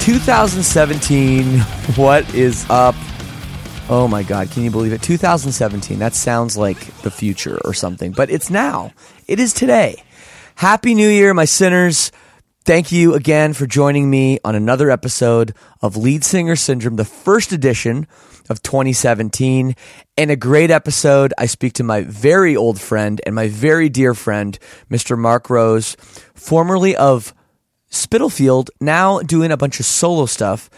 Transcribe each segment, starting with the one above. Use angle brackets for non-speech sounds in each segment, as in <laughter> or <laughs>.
Two thousand seventeen. What is up? Oh my God, can you believe it? 2017. That sounds like the future or something, but it's now. It is today. Happy New Year, my sinners. Thank you again for joining me on another episode of Lead Singer Syndrome, the first edition of 2017. And a great episode. I speak to my very old friend and my very dear friend, Mr. Mark Rose, formerly of Spitalfield, now doing a bunch of solo stuff.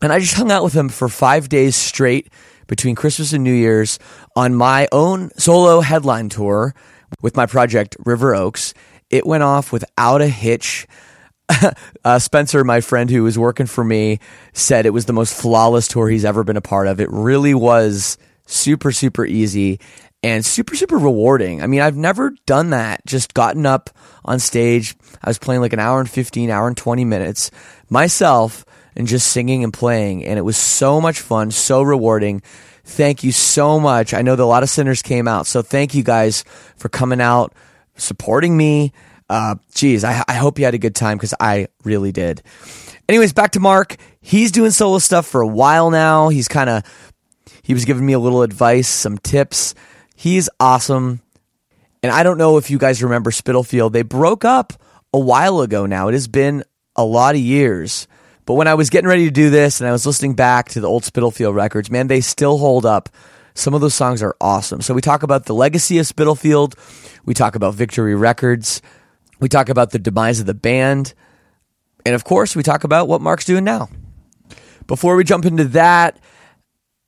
And I just hung out with him for five days straight between Christmas and New Year's on my own solo headline tour with my project River Oaks. It went off without a hitch. <laughs> uh, Spencer, my friend who was working for me, said it was the most flawless tour he's ever been a part of. It really was super, super easy and super, super rewarding. I mean, I've never done that. Just gotten up on stage. I was playing like an hour and 15, hour and 20 minutes myself and just singing and playing. And it was so much fun, so rewarding. Thank you so much. I know that a lot of sinners came out. So thank you guys for coming out, supporting me. Uh, geez, I, I hope you had a good time because I really did. Anyways, back to Mark. He's doing solo stuff for a while now. He's kind of, he was giving me a little advice, some tips. He's awesome. And I don't know if you guys remember Spitalfield. They broke up a while ago now. It has been a lot of years. But when I was getting ready to do this and I was listening back to the old Spitalfield records, man, they still hold up. Some of those songs are awesome. So we talk about the legacy of Spitalfield. We talk about Victory Records. We talk about the demise of the band. And of course, we talk about what Mark's doing now. Before we jump into that,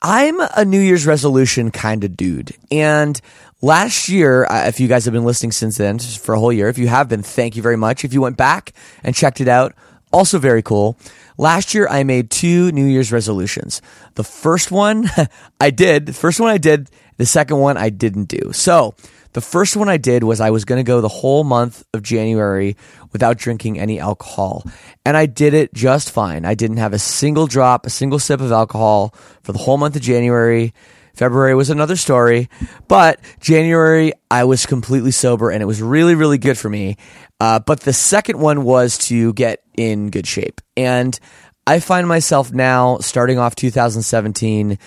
I'm a New Year's resolution kind of dude. And last year, uh, if you guys have been listening since then for a whole year, if you have been, thank you very much. If you went back and checked it out, also very cool. Last year, I made two New Year's resolutions. The first one <laughs> I did, the first one I did, the second one I didn't do. So, the first one I did was I was going to go the whole month of January without drinking any alcohol. And I did it just fine. I didn't have a single drop, a single sip of alcohol for the whole month of January. February was another story, but January I was completely sober and it was really, really good for me. Uh, but the second one was to get in good shape. And I find myself now starting off 2017,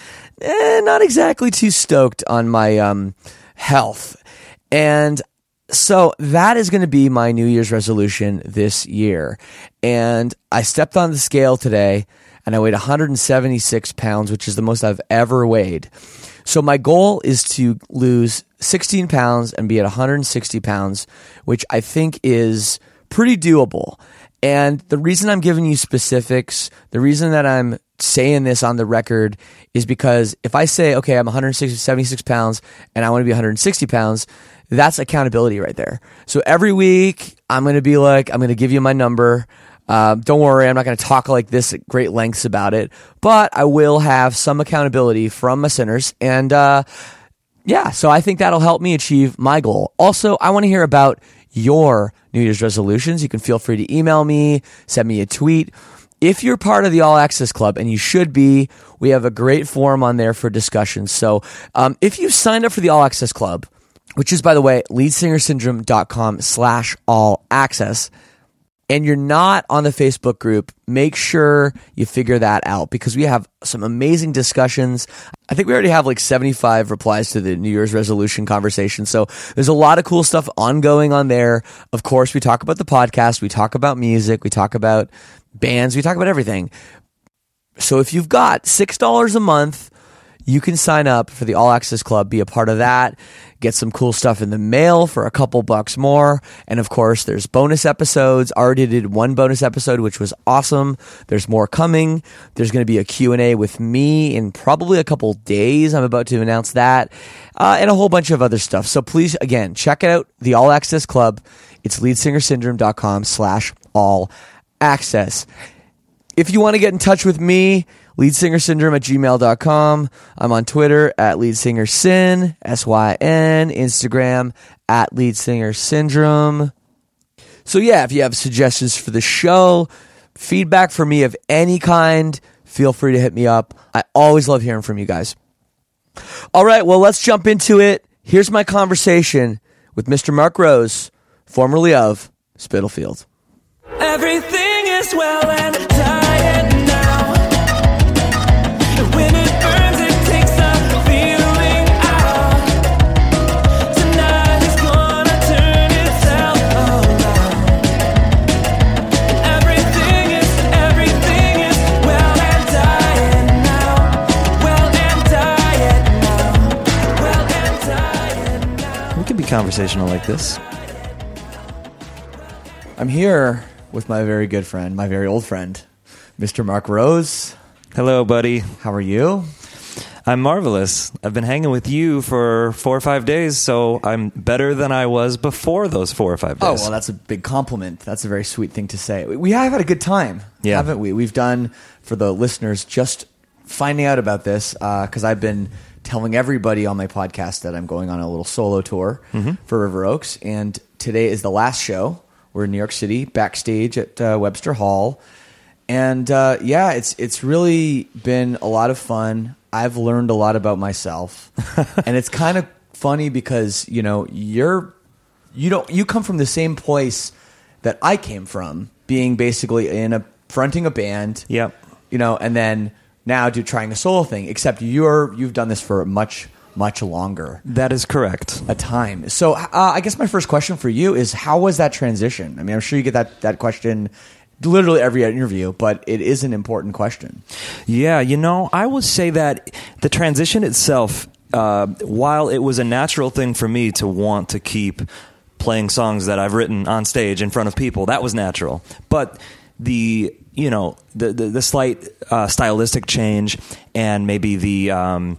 eh, not exactly too stoked on my um, health. And so that is going to be my New Year's resolution this year. And I stepped on the scale today and I weighed 176 pounds, which is the most I've ever weighed. So my goal is to lose 16 pounds and be at 160 pounds, which I think is pretty doable. And the reason I'm giving you specifics, the reason that I'm saying this on the record is because if I say, okay, I'm 160, 76 pounds and I want to be 160 pounds, that's accountability right there. So every week I'm going to be like, I'm going to give you my number. Uh, don't worry, I'm not going to talk like this at great lengths about it, but I will have some accountability from my sinners. And, uh, yeah, so I think that'll help me achieve my goal. Also, I want to hear about your New Year's resolutions. You can feel free to email me, send me a tweet. If you're part of the All Access Club, and you should be, we have a great forum on there for discussions. So um, if you signed up for the All Access Club, which is, by the way, leadsingersyndrome.com slash all access, and you're not on the Facebook group, make sure you figure that out because we have some amazing discussions. I think we already have like 75 replies to the New Year's resolution conversation. So there's a lot of cool stuff ongoing on there. Of course, we talk about the podcast, we talk about music, we talk about bands, we talk about everything. So if you've got $6 a month, you can sign up for the All Access Club, be a part of that, get some cool stuff in the mail for a couple bucks more. And of course, there's bonus episodes. Already did one bonus episode, which was awesome. There's more coming. There's going to be a Q&A with me in probably a couple days. I'm about to announce that. Uh, and a whole bunch of other stuff. So please, again, check out the All Access Club. It's leadsingersyndrome.com slash all access. If you want to get in touch with me, leadsingersyndrome at gmail.com. I'm on Twitter at leadsingersyn, S-Y-N, Instagram at leadsingersyndrome. So yeah, if you have suggestions for the show, feedback for me of any kind, feel free to hit me up. I always love hearing from you guys. All right, well, let's jump into it. Here's my conversation with Mr. Mark Rose, formerly of Spitalfield. Everything is well and diet now. When it burns, it takes the feeling out. Tonight is gonna turn itself around. Everything is, everything is well and diet now. Well and diet now. Well and diet now. We can be conversational like this. I'm here with my very good friend, my very old friend, Mr. Mark Rose. Hello, buddy. How are you? I'm marvelous. I've been hanging with you for four or five days, so I'm better than I was before those four or five oh, days. Oh, well, that's a big compliment. That's a very sweet thing to say. We have had a good time, Yeah. haven't we? We've done, for the listeners, just finding out about this, uh, because I've been telling everybody on my podcast that I'm going on a little solo tour mm-hmm. for River Oaks. And today is the last show. We're in New York City, backstage at uh, Webster Hall. And uh, yeah, it's it's really been a lot of fun. I've learned a lot about myself, <laughs> and it's kind of funny because you know you're you don't you come from the same place that I came from, being basically in a fronting a band. Yep. You know, and then now do trying a solo thing. Except you're you've done this for much much longer that is correct. a time. So uh, I guess my first question for you is how was that transition? I mean, I'm sure you get that that question literally every interview, but it is an important question. Yeah, you know, I would say that the transition itself, uh, while it was a natural thing for me to want to keep playing songs that I've written on stage in front of people, that was natural. But the you know the the, the slight uh, stylistic change and maybe the um,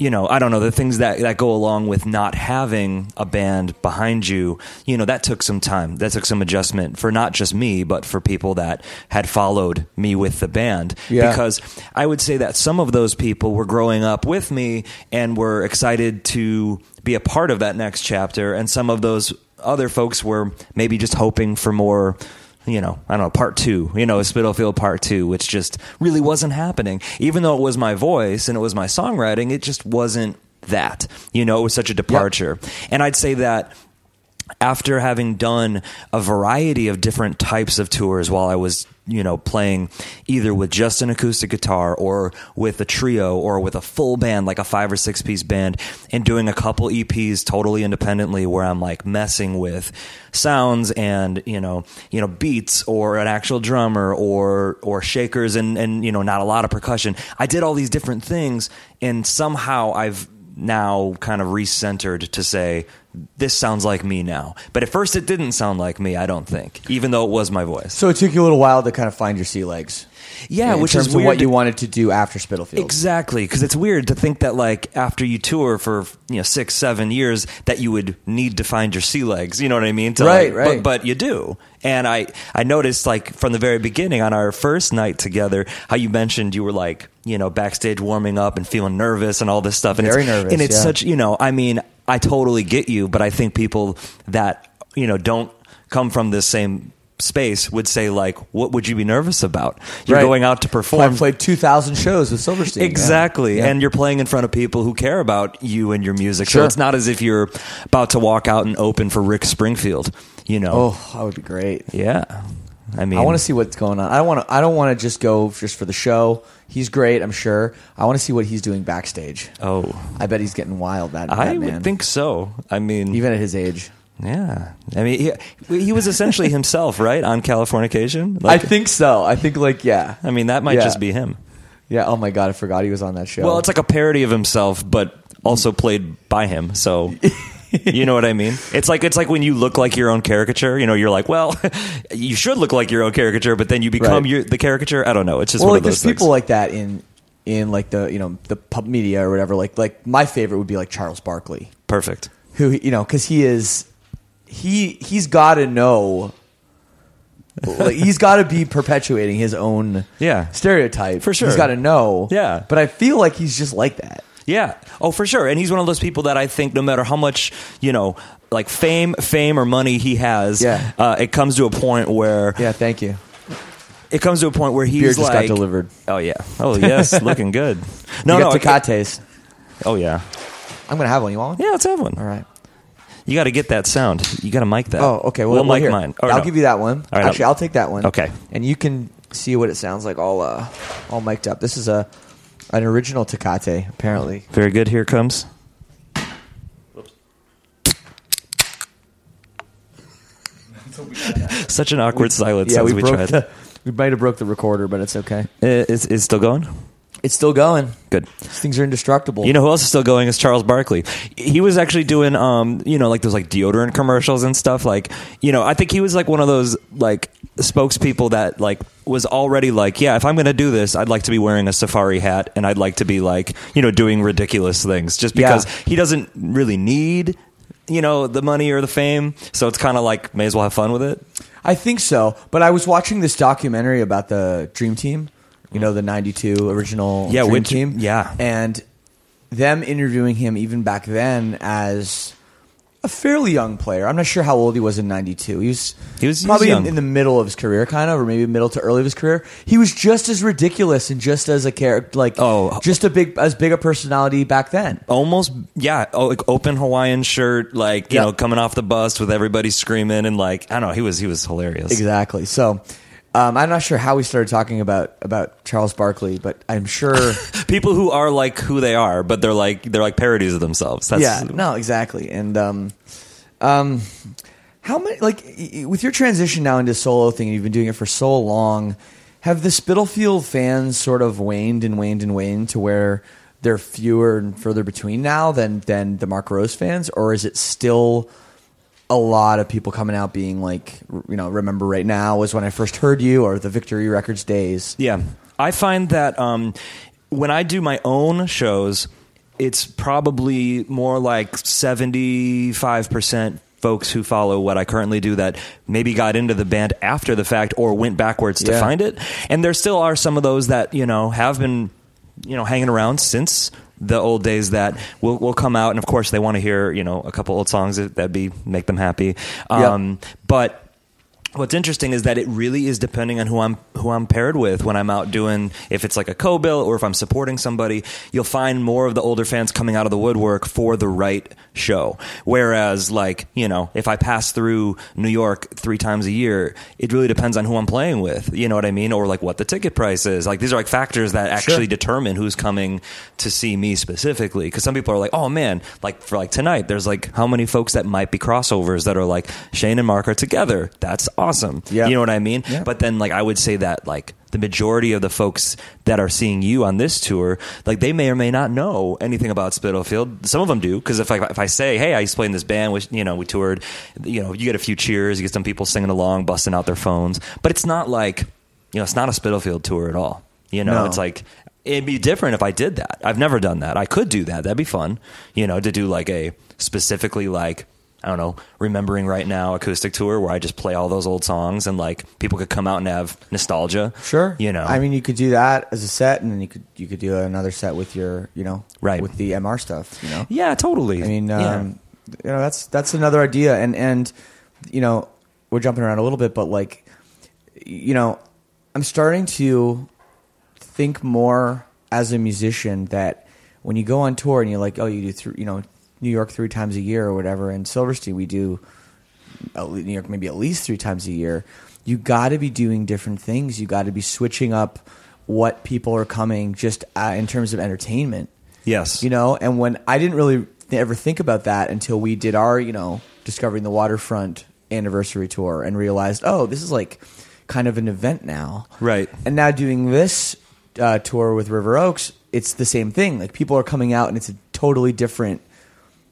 you know, I don't know, the things that, that go along with not having a band behind you, you know, that took some time. That took some adjustment for not just me, but for people that had followed me with the band. Yeah. Because I would say that some of those people were growing up with me and were excited to be a part of that next chapter. And some of those other folks were maybe just hoping for more you know, I don't know, part two, you know, Spitalfield part two, which just really wasn't happening. Even though it was my voice and it was my songwriting, it just wasn't that. You know, it was such a departure. And I'd say that after having done a variety of different types of tours while I was, you know, playing either with just an acoustic guitar or with a trio or with a full band, like a five or six piece band, and doing a couple EPs totally independently where I'm like messing with sounds and, you know, you know, beats or an actual drummer or or shakers and, and you know, not a lot of percussion. I did all these different things and somehow I've now kind of recentered to say this sounds like me now. But at first it didn't sound like me, I don't think, even though it was my voice. So it took you a little while to kind of find your sea legs. Yeah, in which terms is of weird what you wanted to do after Spitalfield. Exactly, because it's weird to think that like after you tour for you know six, seven years, that you would need to find your sea legs. You know what I mean? To, Right, like- right. But, but you do, and I I noticed like from the very beginning on our first night together, how you mentioned you were like you know backstage warming up and feeling nervous and all this stuff. And Very it's, nervous, and it's yeah. such you know I mean I totally get you, but I think people that you know don't come from this same space would say like, "What would you be nervous about? You're Right. going out to perform." I've played two thousand shows with Silverstein. Exactly. Yeah. And you're playing in front of people who care about you and your music. So it's not as if you're about to walk out and open for Rick Springfield, you know. oh, that would be great. Yeah. I mean I want to see what's going on. I don't want to. I don't want to just go just for the show. He's great, I'm sure. I want to see what he's doing backstage. Oh. I bet he's getting wild. That, I that would think so. I mean, even at his age. Yeah. I mean, he, he was essentially <laughs> himself, right, on Californication. I think so. I think like yeah, I mean, that might Yeah. just be him. yeah. Oh my god, I forgot he was on that show. Well, it's like a parody of himself, but also played by him. So. <laughs> you know what I mean? It's like it's like when you look like your own caricature. You know, you're like, well, <laughs> you should look like your own caricature, but then you become Right. your, the caricature. I don't know. It's just well, one like of those there's things. people like that in in like the you know the pub media or whatever. Like like my favorite would be like Charles Barkley, Perfect. who you know because he is he he's got to know. like, he's got to be perpetuating his own Yeah. stereotype For sure. He's got to know, Yeah. But I feel like he's just like that. Yeah. Oh, for sure. And he's one of those people that I think no matter how much, you know, like fame, fame or money he has, Yeah. uh, it comes to a point where Yeah, thank you. it comes to a point where he's Beer just like, got delivered. Oh yeah. Oh yes, <laughs> looking good. No, you no. got okay. Tecates. Oh yeah. I'm gonna have one. You want one? Yeah, let's have one. All right. You got to get that sound. You got to mic that. Oh, okay. Well, we'll well, mic here. mine. Or I'll no. give you that one. All right, Actually, I'll- I'll take that one. Okay. And you can see what it sounds like all uh, all mic'd up. This is a an original Tecate, apparently. Very good. Here it comes. <laughs> Such an awkward silence yeah, as we, we, broke tried. the we might have broke the recorder, but it's okay. Uh, Is is still going? It's still going. Good. These things are indestructible. You know who else is still going is Charles Barkley. He was actually doing, um, you know, like those like deodorant commercials and stuff. Like, you know, I think he was like one of those like spokespeople that like was already like, yeah, if I'm going to do this, I'd like to be wearing a safari hat and I'd like to be like, you know, doing ridiculous things just because Yeah. he doesn't really need, you know, the money or the fame. So it's kind of like, may as well have fun with it. I think so. But I was watching this documentary about the Dream Team. You know, the '92 original Yeah, Dream which- Team. yeah. and them interviewing him even back then as a fairly young player. I'm not sure how old he was in '92. He was He was- he was probably in, in the middle of his career, kind of, or maybe middle to early of his career. He was just as ridiculous and just as a character, like Oh. just a big as big a personality back then. almost yeah oh, like open hawaiian shirt like you Yeah. know coming off the bus with everybody screaming and like i don't know he was he was hilarious Exactly. So. Um, I'm not sure how we started talking about, about Charles Barkley, but I'm sure. <laughs> people who are like who they are but they're like they're like parodies of themselves that's yeah, no, exactly. And um, um, how many like with your transition now into solo thing, you've been doing it for so long. Have the Spitalfield fans sort of waned and waned and waned to where they're fewer and further between now than than the Mark Rose fans, or is it still a lot of people coming out being like, you know, remember right now was when I first heard you, or the Victory Records days? Yeah, I find that um, when I do my own shows, it's probably more like seventy-five percent folks who follow what I currently do that maybe got into the band after the fact or went backwards to Yeah. find it, and there still are some of those that you know have been you know hanging around since the old days that will will come out. And of course they want to hear you know a couple old songs that that'd be make them happy. Um, but What's interesting is that it really is depending on who I'm who I'm paired with when I'm out doing if it's like a co-bill or if I'm supporting somebody, you'll find more of the older fans coming out of the woodwork for the right show. Whereas like, you know, if I pass through New York 3 times a year, it really depends on who I'm playing with. You know what I mean? Or like what the ticket price is. Like these are like factors that actually determine who's coming to see me specifically cuz some people are like, "Oh man, like for like tonight there's like how many folks that might be crossovers that are like Shane and Mark are together. That's awesome. Yeah. You know what I mean? Yeah. But then like I would say that like the majority of the folks that are seeing you on this tour, like they may or may not know anything about Spitalfield. Some of them do because if I if I say, "Hey, I used to play in this band," which you know we toured, you know, you get a few cheers, you get some people singing along, busting out their phones, but it's not like you know, it's not a Spitalfield tour at all. You know, No. it's like it'd be different if I did that. I've never done that. I could do that. That'd be fun. You know, to do like a specifically like I don't know, remembering right now acoustic tour where I just play all those old songs and like people could come out and have nostalgia. Sure. You know. I mean, you could do that as a set, and then you could you could do another set with your, you know, Right. with the MR stuff. You know. Yeah, totally. I mean, Yeah. um, you know, that's that's another idea, and and you know, we're jumping around a little bit, but like you know, I'm starting to think more as a musician that when you go on tour and you're like, oh, you do, th- you know, New York three times a year or whatever, and Silverstein we do New York maybe at least three times a year. You got to be doing different things. You got to be switching up what people are coming just uh, in terms of entertainment. Yes. You know, and when I didn't really th- ever think about that until we did our, you know, discovering the waterfront anniversary tour and realized, oh, this is like kind of an event now. Right. And now doing this uh, tour with River Oaks, it's the same thing. Like people are coming out and it's a totally different.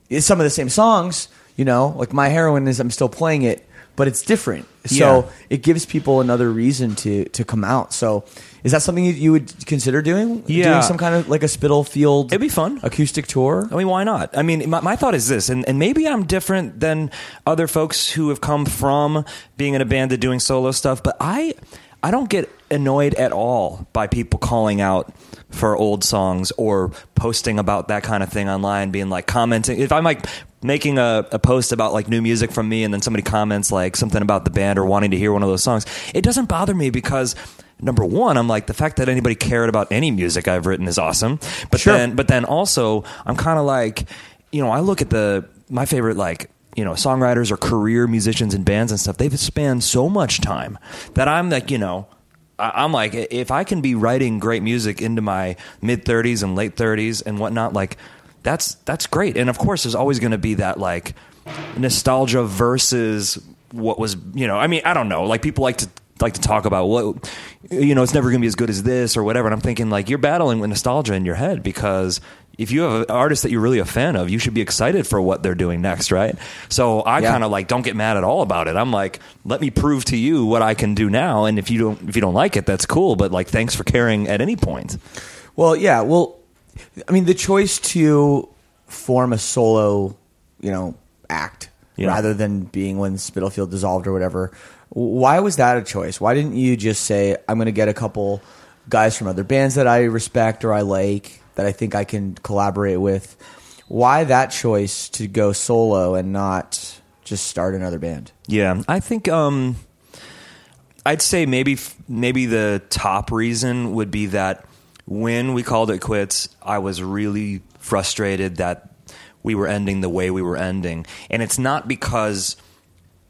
It's some of the same songs, you know. Like my heroine is, I'm still playing it, but it's different. So Yeah. it gives people another reason to to come out. So is that something you, you would consider doing? Yeah. doing some kind of like a Spitalfield. It'd be fun. acoustic tour. I mean, why not? I mean, my, my thought is this, and, and maybe I'm different than other folks who have come from being in a band to doing solo stuff, but I I don't get annoyed at all by people calling out for old songs or posting about that kind of thing online, being like commenting. If I'm like making a, a post about like new music from me and then somebody comments like something about the band or wanting to hear one of those songs, it doesn't bother me because number one, I'm like the fact that anybody cared about any music I've written is awesome. But Sure. then but then also I'm kind of like, you know, I look at the my favorite like you know songwriters or career musicians and bands and stuff. They've spanned so much time that I'm like, you know. I'm like, if I can be writing great music into my mid 30s and late 30s and whatnot, like that's that's great. And of course, there's always going to be that like nostalgia versus what was, you know. I mean, I don't know. Like people like to like to talk about what you know. It's never going to be as good as this or whatever. And I'm thinking like you're battling with nostalgia in your head because if you have an artist that you're really a fan of, you should be excited for what they're doing next, right? So I Yeah. kind of like don't get mad at all about it. I'm like, let me prove to you what I can do now, and if you don't if you don't like it, that's cool. But like, thanks for caring at any point. Well, yeah. Well, I mean, the choice to form a solo, you know, act Yeah. rather than being when Spitalfield dissolved or whatever. Why was that a choice? Why didn't you just say, "I'm going to get a couple guys from other bands that I respect or I like that I think I can collaborate with"? Why that choice to go solo and not just start another band? Yeah, I think um, I'd say maybe maybe the top reason would be that when we called it quits, I was really frustrated that we were ending the way we were ending, and it's not because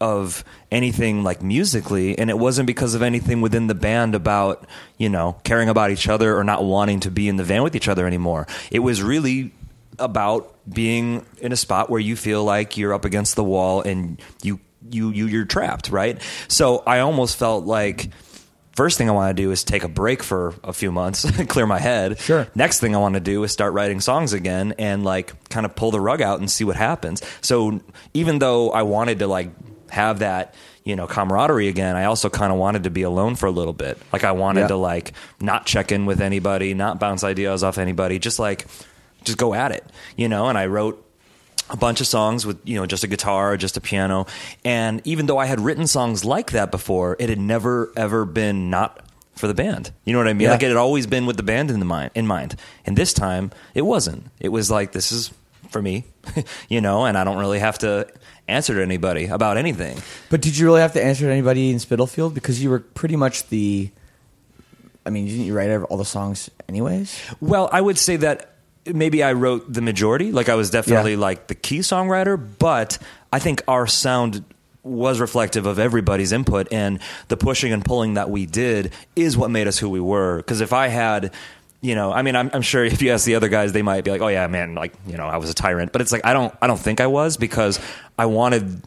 of anything like musically and it wasn't because of anything within the band about you know caring about each other or not wanting to be in the van with each other anymore. It was really about being in a spot where you feel like you're up against the wall and you you, you you're trapped right? So i almost felt like first thing i want to do is take a break for a few months <laughs> clear my head. Sure. next thing i want to do is start writing songs again and like kind of pull the rug out and see what happens. So even though i wanted to like have that you know camaraderie again i also kind of wanted to be alone for a little bit. Like i wanted Yeah. to like not check in with anybody not bounce ideas off anybody just like just go at it you know? And i wrote a bunch of songs with you know just a guitar just a piano. And even though i had written songs like that before it had never ever been not for the band. You know what i mean? Yeah. like it had always been with the band in the mind in mind. And this time it wasn't. It was like this is for me <laughs> you know? And i don't really have to answer to anybody about anything But did you really have to answer to anybody in Spitalfield because you were pretty much the? I mean, didn't you write all the songs anyways? Well, I would say that maybe I wrote the majority. Like I was definitely Yeah. like the key songwriter, but I think our sound was reflective of everybody's input and the pushing and pulling that we did is what made us who we were. Because if I had you know, I mean, I'm, I'm sure <laughs> if you ask the other guys, they might be like, "Oh yeah, man, like you know, I was a tyrant." But it's like I don't, I don't think I was because I wanted,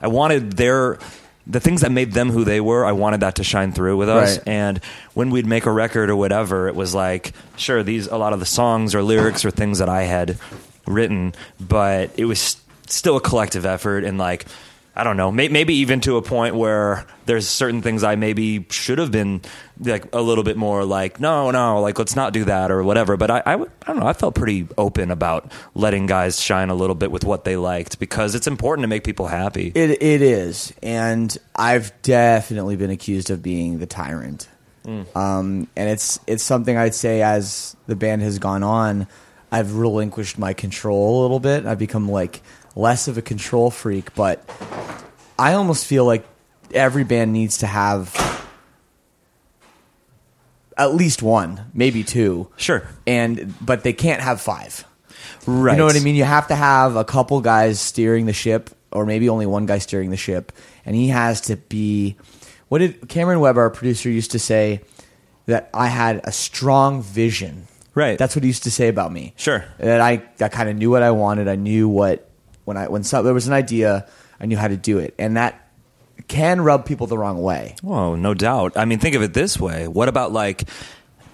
I wanted their the things that made them who they were. I wanted that to shine through with us. Right. And when we'd make a record or whatever, it was like, sure, these a lot of the songs or lyrics or things that I had written, but it was still a collective effort and like. I don't know, may, maybe even to a point where there's certain things I maybe should have been like a little bit more like, no, no, like let's not do that or whatever. But I, I, would- I don't know, I felt pretty open about letting guys shine a little bit with what they liked because it's important to make people happy. It it is, and I've definitely been accused of being the tyrant. Um, and it's it's something I'd say as the band has gone on, I've relinquished my control a little bit. I've become like less of a control freak, but I almost feel like every band needs to have at least one, maybe two. Sure. And but they can't have five. Right. You know what I mean? You have to have a couple guys steering the ship, or maybe only one guy steering the ship, and he has to be. What did Cameron Webb, our producer, used to say? That I had a strong vision. Right. That's what he used to say about me. Sure. That I, I kind of knew what I wanted. I knew what when I when some, there was an idea, I knew how to do it, and that can rub people the wrong way. Whoa, no doubt. I mean, think of it this way. What about like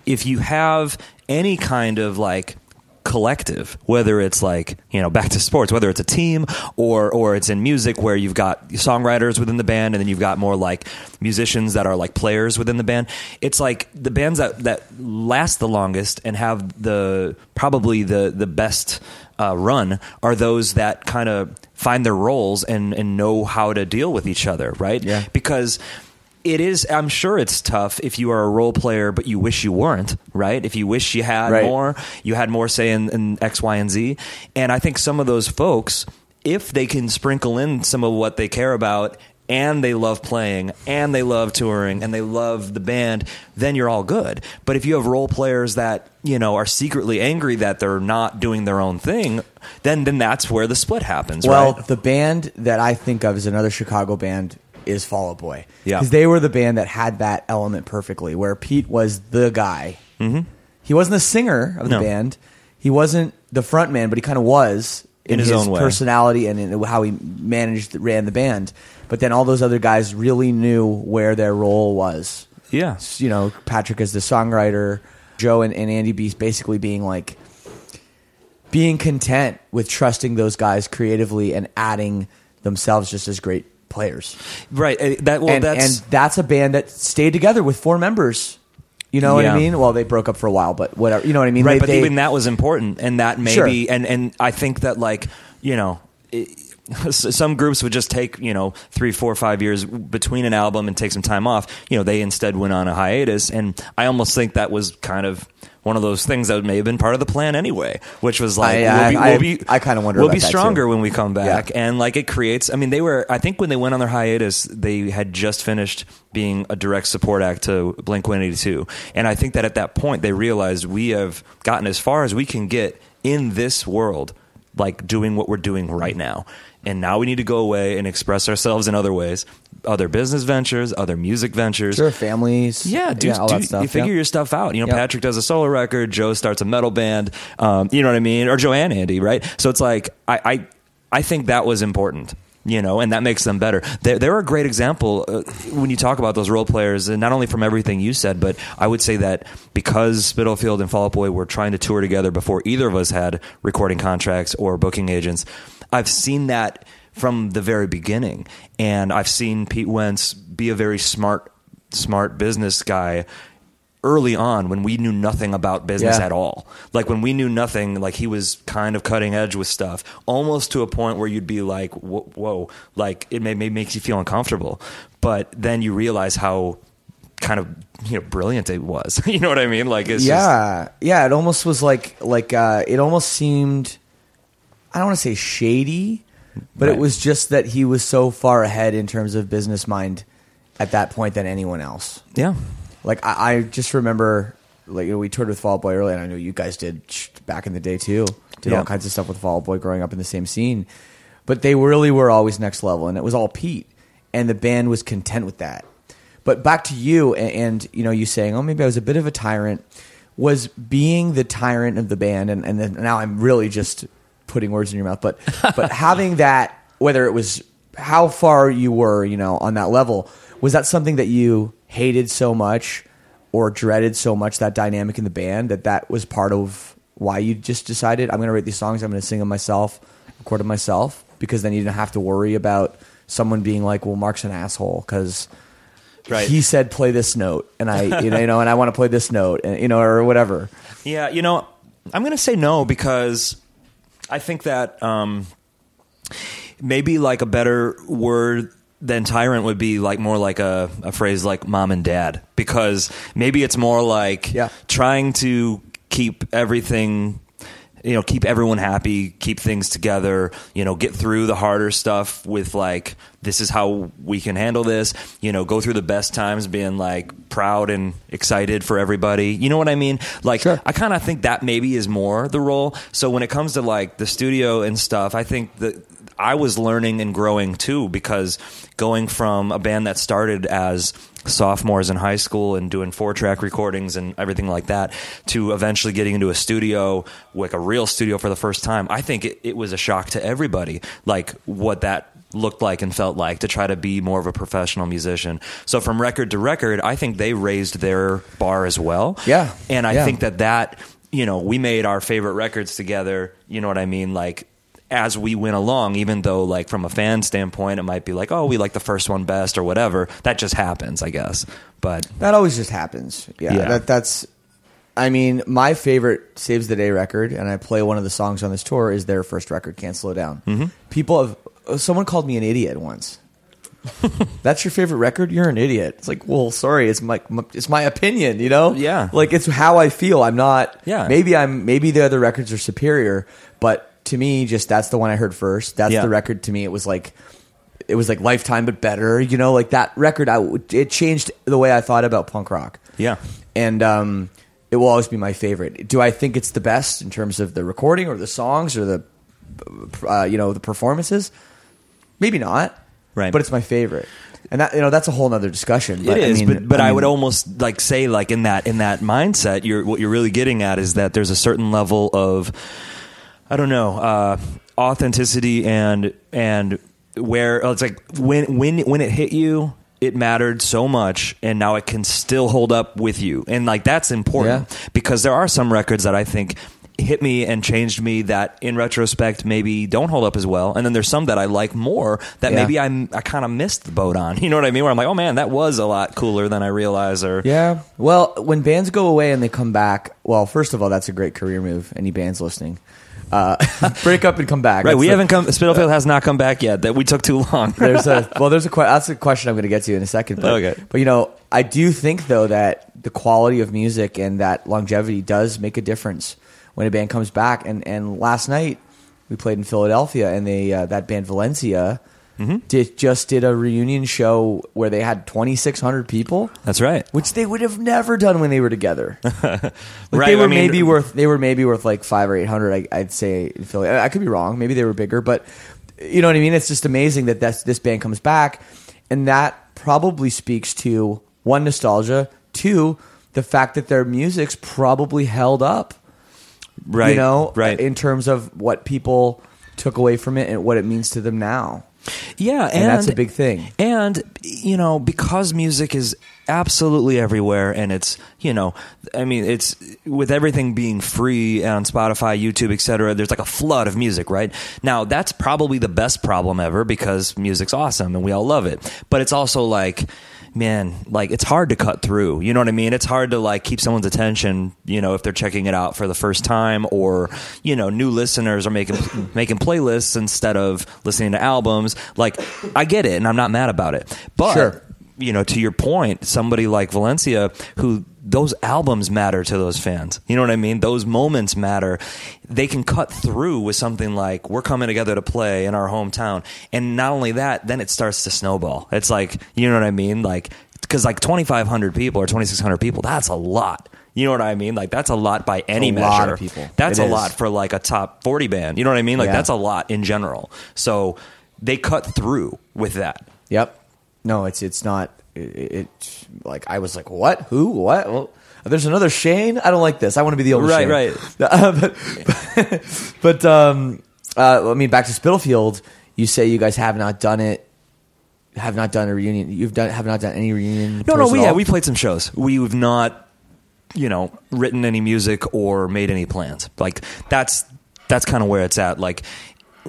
if you have any kind of like collective, whether it's like, you know, back to sports, whether it's a team or or it's in music where you've got songwriters within the band and then you've got more like musicians that are like players within the band. It's like the bands that that last the longest and have the probably the the best uh, run are those that kind of find their roles and and know how to deal with each other, right? Yeah. Because it is i'm sure it's tough if you are a role player but you wish you weren't right if you wish you had Right. more you had more say in, in x y and z and i think some of those folks if they can sprinkle in some of what they care about and they love playing and they love touring and they love the band then you're all good but if you have role players that you know are secretly angry that they're not doing their own thing then then that's where the split happens Well, right the band that I think of as another Chicago band is Fall Out Boy. Yeah. Because they were the band that had that element perfectly, where Pete was the guy. Mm-hmm. He wasn't the singer of the No. band. He wasn't the front man, but he kind of was In his own way. personality and in how he managed, ran the band. But then all those other guys really knew where their role was. yeah You know, Patrick as the songwriter, Joe and, and Andy Beast basically being like, being content with trusting those guys creatively and adding themselves just as great players. right uh, that well and, that's and that's a band that stayed together with four members. You know what I mean? Well, they broke up for a while, but whatever. You know what I mean? right They- but they- even that was important and that maybe Sure. and and i think that like you know it, <laughs> some groups would just take you know three four five years between an album and take some time off you know they instead went on a hiatus and i almost think that was kind of one of those things that may have been part of the plan anyway, which was like I- we'll be, I- we'll be I kinda wonder we'll be stronger when we come back, Yeah. and like it creates. I mean, they were. I think when they went on their hiatus, they had just finished being a direct support act to Blink One Eighty Two, and I think that at that point they realized we have gotten as far as we can get in this world, like doing what we're doing right now. And now we need to go away and express ourselves in other ways, other business ventures, other music ventures. sure families. Yeah, do, all do- that stuff. you figure yeah. your stuff out. You know, Yep. Patrick does a solo record, Joe starts a metal band. Um, you know what I mean? Or Joe and Andy, right? So it's like I, I, I think that was important. You know, and that makes them better. They're, they're a great example uh, when you talk about those role players, and not only from everything you said, but I would say that because Spitalfield and Fall Out Boy were trying to tour together before either of us had recording contracts or booking agents, I've seen that from the very beginning, and I've seen Pete Wentz be a very smart, smart business guy early on when we knew nothing about business Yeah. at all. Like when we knew nothing, like he was kind of cutting edge with stuff, almost to a point where you'd be like, "Whoa!" whoa like it may, may makes you feel uncomfortable, but then you realize how kind of you know brilliant it was. <laughs> you know what I mean? Like it's just, yeah, yeah. It almost was like like uh, it almost seemed. I don't want to say shady, but Right. it was just that he was so far ahead in terms of business mind at that point than anyone else. yeah. Like I, I just remember, like you know, we toured with Fall Out Boy early, and I know you guys did back in the day too. Did Yeah. all kinds of stuff with Fall Out Boy growing up in the same scene, but they really were always next level, and it was all Pete, and the band was content with that. But back to you, and, and you know, you saying, "Oh, maybe I was a bit of a tyrant." Was being the tyrant of the band, and, and then now I'm really just putting words in your mouth, but but <laughs> having that, whether it was how far you were, you know, on that level, was that something that you hated so much or dreaded so much that dynamic in the band that that was part of why you just decided I'm going to write these songs, I'm going to sing them myself, record them myself, because then you didn't have to worry about someone being like, "Well, Mark's an asshole," because Right. he said play this note, and I, you know, you know, and I want to play this note, and you know, or whatever. Yeah, you know, I'm going to say no because I think that um, maybe like a better word than tyrant would be like more like a, a phrase like mom and dad because maybe it's more like Yeah. trying to keep everything you know keep everyone happy keep things together you know get through the harder stuff with like this is how we can handle this you know go through the best times being like proud and excited for everybody. You know what i mean? Like i kind of think that maybe is more the role. So when it comes to like the studio and stuff i think that I was learning and growing too because going from a band that started as sophomores in high school and doing four track recordings and everything like that to eventually getting into a studio, like a real studio for the first time, I think it, it was a shock to everybody, like what that looked like and felt like to try to be more of a professional musician. So from record to record, I think they raised their bar as well. Yeah. And I Yeah. think that that, you know, we made our favorite records together, you know what I mean? Like as we went along, even though like from a fan standpoint, it might be like, oh, we like the first one best or whatever. That just happens, I guess. But That always just happens. Yeah, Yeah. That, that's. I mean, my favorite Saves the Day record, and I play one of the songs on this tour, is their first record, Can't Slow Down. Mhm. People have. Someone called me an idiot once. <laughs> That's your favorite record? You're an idiot. It's like, well, sorry, it's my, my it's my opinion, you know? Yeah. Like it's how I feel. I'm not Yeah. maybe I'm maybe the other records are superior, but to me just that's the one I heard first. That's Yeah. the record to me it was like it was like lifetime but better, you know, like that record I it changed the way I thought about punk rock yeah, and um, it will always be my favorite. Do I think it's the best in terms of the recording or the songs or the uh, you know the performances? Maybe not, Right. But it's my favorite, and that you know that's a whole other discussion. But, it is. I mean, but but I, mean, would almost like say like in that in that mindset, you're what you're really getting at is that there's a certain level of I don't know uh, authenticity and and where oh, it's like when when when it hit you. It mattered so much, and now it can still hold up with you, and like that's important because there are some records that I think hit me and changed me that in retrospect maybe don't hold up as well and then there's some that I like more that Yeah. maybe I'm I kind of missed the boat on <laughs> you know what I mean where I'm like oh man that was a lot cooler than I realized or Yeah. Well, when bands go away and they come back, well, first of all, that's a great career move. Any bands listening, uh, <laughs> break up and come back. right That's we the- haven't come Spitalfield has not come back yet that we took too long <laughs> there's a <laughs> well there's a que- that's a question I'm going to get to in a second but, Okay. but you know I do think though that the quality of music and that longevity does make a difference when a band comes back and and last night we played in Philadelphia and they uh, that band Valencia Mm-hmm. did just did a reunion show where they had 2600 people that's right which they would have never done when they were together <laughs> like Right, they were I mean- maybe worth they were maybe worth like five or eight hundred. I, I'd say in Philly. I, I could be wrong. Maybe they were bigger, but you know what I mean. It's just amazing that that's, this band comes back, and that probably speaks to one nostalgia, two the fact that their music's probably held up. right you know, right in terms of what people took away from it and what it means to them now. Yeah and, And, that's a big thing. And you know, because music is absolutely everywhere, and it's you know, I mean, it's with everything being free on Spotify, YouTube, etc. There's like a flood of music, right? Now, that's probably the best problem ever because music's awesome and we all love it. But it's also like. Man, like it's hard to cut through. You know what I mean? It's hard to like keep someone's attention. You know, if they're checking it out for the first time, or you know, new listeners are making <laughs> making playlists instead of listening to albums. Like, I get it, and I'm not mad about it. But Sure. You know, to your point, somebody like Valencia, who those albums matter to those fans. You know what I mean? Those moments matter. They can cut through with something like we're coming together to play in our hometown, and not only that, then it starts to snowball. It's like you know what I mean? Like because like 2,500 people or 2,600 people, that's a lot. You know what I mean? Like that's a lot by any a measure. people. That's It a is. lot for like a top 40 band. You know what I mean? Like Yeah. that's a lot in general. So they cut through with that. Yep. No, it's it's not. It, it like I was like, what? Who? What? Well, there's another Shane. I don't like this. I want to be the older Right, Shane. right. <laughs> Uh, but <laughs> but um, uh, I mean, back to Spitalfield. You say you guys have not done it. Have not done a reunion. You've done have not done any reunion. No, no, we yeah, we played some shows. We've not, you know, written any music or made any plans. Like that's that's kind of where it's at. Like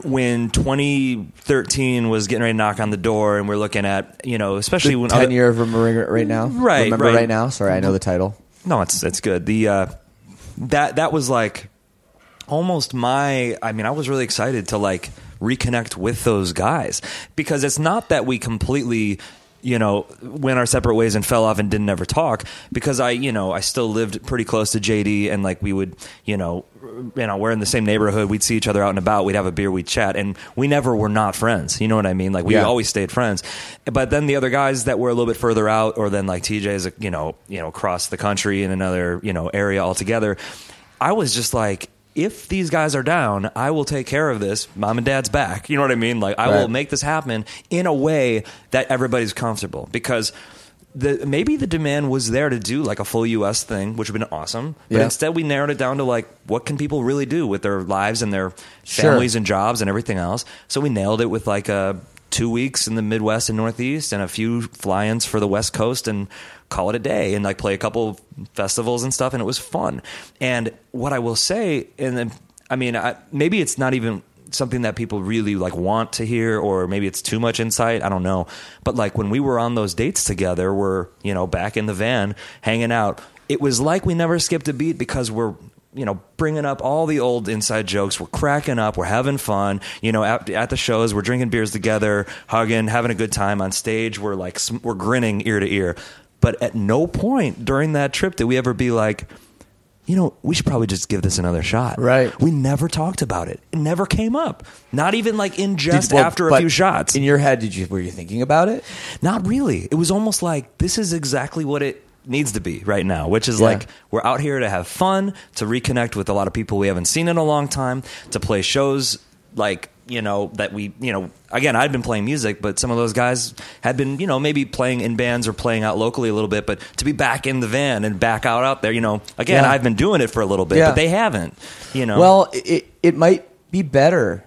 when 2013 was getting ready to knock on the door, and we're looking at, you know, especially The when ten other- year of Remember right now. Right, Remember right. right. now. Sorry, I know the title. No, it's it's good. The uh, that that was like almost my. I mean, I was really excited to like reconnect with those guys because it's not that we completely you know, went our separate ways and fell off and didn't ever talk because I, you know, I still lived pretty close to JD and like we would, you know, you know, we're in the same neighborhood. We'd see each other out and about. We'd have a beer. We'd chat, and we never were not friends. You know what I mean? Like we Yeah. always stayed friends. But then the other guys that were a little bit further out, or then like TJ's, you know, you know, across the country in another, you know, area altogether. I was just like. If these guys are down, I will take care of this. Mom and dad's back. You know what I mean? Like, I will make this happen in a way that everybody's comfortable because the maybe the demand was there to do like a full US thing, which would have been awesome. But Yeah. instead we narrowed it down to like what can people really do with their lives and their Sure. families and jobs and everything else. So we nailed it with like uh two weeks in the Midwest and Northeast and a few fly-ins for the West Coast and call it a day and like play a couple festivals and stuff and it was fun. And what I will say and then I mean I, maybe it's not even something that people really like want to hear or maybe it's too much insight i don't know but like when we were on those dates together we're you know back in the van hanging out it was like we never skipped a beat because we're you know bringing up all the old inside jokes we're cracking up we're having fun you know at, at the shows we're drinking beers together hugging having a good time on stage we're like we're grinning ear to ear but at no point during that trip did we ever be like you know, we should probably just give this another shot. Right. We never talked about it. It never came up. Not even like in just well, after a few shots. In your head, did you were you thinking about it? Not really. It was almost like this is exactly what it needs to be right now, which is Yeah. like we're out here to have fun, to reconnect with a lot of people we haven't seen in a long time, to play shows like, you know, that we, you know, again, I'd been playing music, but some of those guys had been, you know, maybe playing in bands or playing out locally a little bit, but to be back in the van and back out out there, you know, again, Yeah. I've been doing it for a little bit, Yeah. but they haven't, you know. Well, it it might be better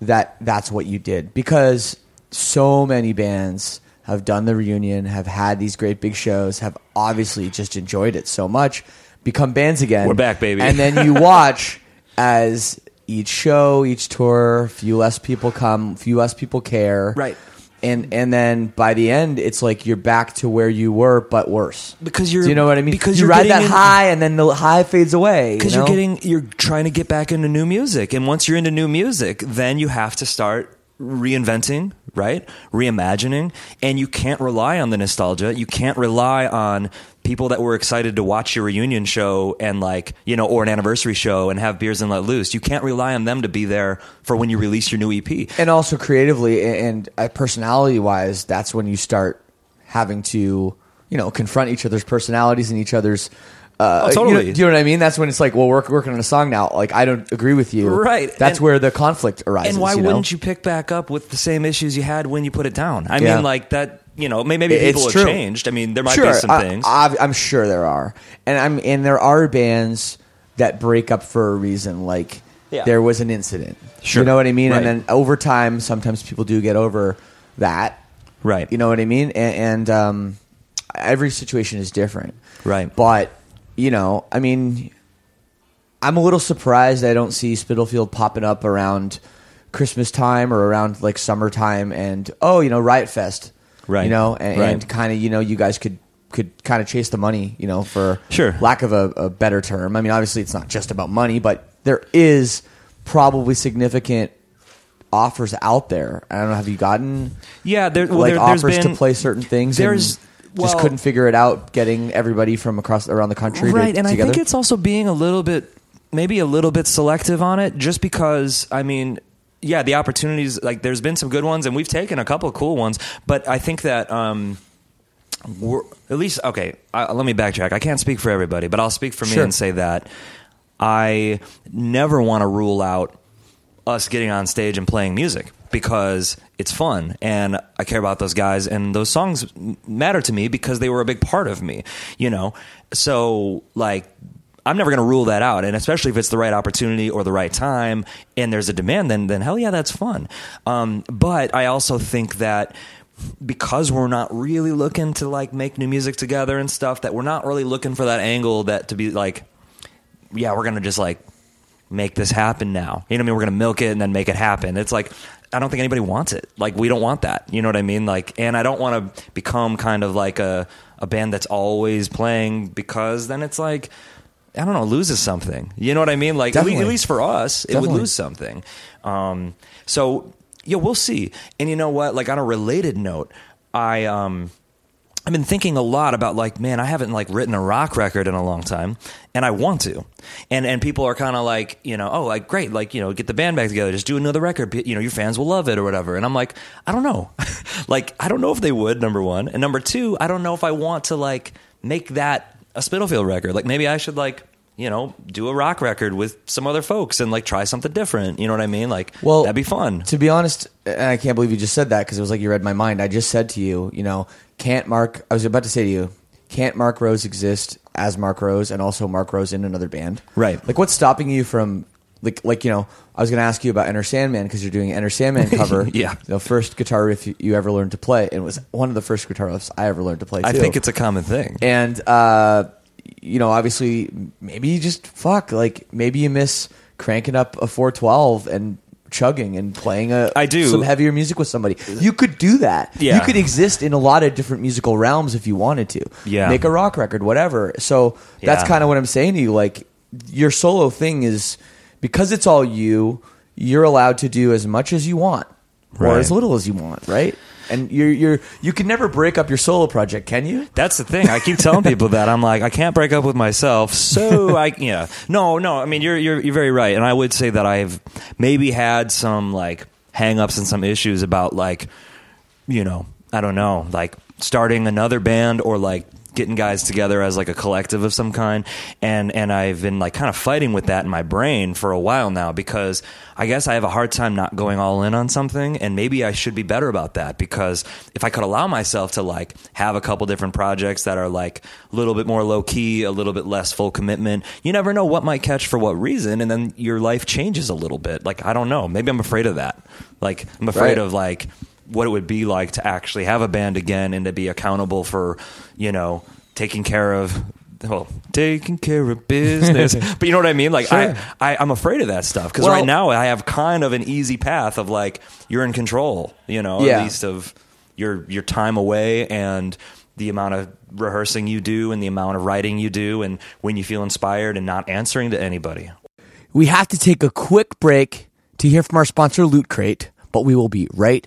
that that's what you did because so many bands have done the reunion, have had these great big shows, have obviously just enjoyed it so much, become bands again. We're back, baby. And then you <laughs> watch as each show, each tour, few less people come, few less people care. Right. And and then by the end, it's like you're back to where you were, but worse. Because you're- Do you know what I mean? because you you're ride that in- high, and then the high fades away. because you you are getting you're trying to get back into new music and once you're into new music then you have to start reinventing right? Reimagining. And you can't rely on the nostalgia. You can't rely on people that were excited to watch your reunion show and like you know or an anniversary show and have beers and let loose. You can't rely on them to be there for when you release your new ep and also creatively and uh, personality wise that's when you start having to you know confront each other's personalities and each other's uh, Oh, you know- totally. do you know what I mean? That's when it's like, well, we're working on a song now. Like, I don't agree with you. Right. That's And- where the conflict arises. and why you know? wouldn't you pick back up with the same issues you had when you put it down i Yeah. mean like that you know maybe people it's have true. changed i mean there might sure, be some I- things I, I'm sure there are, and I'm and there are bands that break up for a reason. Like Yeah. there was an incident. Sure. You know what I mean? Right. And then over time, sometimes people do get over that. right You know what I mean? And, and um, every situation is different. Right. But, you know, I mean, I'm a little surprised I don't see Spitalfield popping up around Christmas time or around like summertime and, oh, you know, Riot Fest. Right. You know, and, Right. and kind of, you know, you guys could could kind of chase the money, you know, for Sure. lack of a, a better term. I mean, obviously it's not just about money, but there is probably significant offers out there. I don't know. Have you gotten yeah there, well, like there, offers been, to play certain things? there's just well- couldn't figure it out. Getting everybody from across around the country, right to, and together. i think it's also being a little bit maybe a little bit selective on it just because i mean yeah the opportunities like there's been some good ones and we've taken a couple of cool ones but i think that um we're at least okay I, let me backtrack i can't speak for everybody but i'll speak for me Sure. and say that i never want to rule out us getting on stage and playing music because it's fun and I care about those guys and those songs matter to me because they were a big part of me, you know. So like I'm never going to rule that out and especially if it's the right opportunity or the right time and there's a demand then then hell yeah that's fun. Um, but I also think that because we're not really looking to like make new music together and stuff that we're not really looking for that angle that to be like yeah, we're gonna just like make this happen now. You know what I mean? We're gonna milk it and then make it happen. It's like I don't think anybody wants it. Like we don't want that. You know what I mean? Like, and I don't want to become kind of like a a band that's always playing because then it's like I don't know, loses something. You know what I mean? Like at, le- at least for us, it Definitely. would lose something. Um, so yeah, we'll see. And you know what? Like on a related note, I um I've been thinking a lot about like, man, I haven't like written a rock record in a long time, and I want to. And and people are kind of like, you know, oh, like great, like you know, get the band back together, just do another record. You know, your fans will love it or whatever. And I'm like, I don't know, <laughs> like I don't know if they would. Number one, and number two, I don't know if I want to like make that a Spitalfield record. Like maybe I should like. You know, do a rock record with some other folks and like try something different. You know what I mean? Like, Well, that'd be fun. To be honest, and I can't believe you just said that because it was like you read my mind. I just said to you, you know, can't Mark? I was about to say to you, can't Mark Rose exist as Mark Rose and also Mark Rose in another band? Right. Like, what's stopping you from like like you know? I was going to ask you about Enter Sandman because you're doing an Enter Sandman <laughs> cover. Yeah. the first guitar riff you, you ever learned to play, and it was one of the first guitar riffs I ever learned to play. Too. I think it's a common thing. and uh, you know, obviously, maybe you just fuck. Like maybe you miss cranking up a 412 and chugging and playing a I do. some heavier music with somebody. You could do that. Yeah. you could exist in a lot of different musical realms if you wanted to. Yeah. make a rock record, whatever. So that's Yeah. kind of what I'm saying to you. Like your solo thing is because it's all you. You're allowed to do as much as you want, or Right. as little as you want, right? And you're you're you can never break up your solo project, can you? That's the thing. I keep telling people that I'm like, I can't break up with myself. So I, yeah, no, no. I mean, you're you're you're very right, and I would say that I've maybe had some like hang-ups and some issues about like, you know, I don't know, like starting another band or like getting guys together as like a collective of some kind and and I've been like kind of fighting with that in my brain for a while now because I guess I have a hard time not going all in on something and maybe I should be better about that because if I could allow myself to like have a couple different projects that are like a little bit more low key, a little bit less full commitment, you never know what might catch for what reason and then your life changes a little bit. Like I don't know, maybe I'm afraid of that. Like I'm afraid Right. of like what it would be like to actually have a band again and to be accountable for, you know, taking care of well, taking care of business. <laughs> but you know what I mean? Like Sure. I, I I'm afraid of that stuff because Well- right now I have kind of an easy path of like you're in control, you know, Yeah. at least of your your time away and the amount of rehearsing you do and the amount of writing you do and when you feel inspired and not answering to anybody. We have to take a quick break to hear from our sponsor, Loot Crate, but we will be right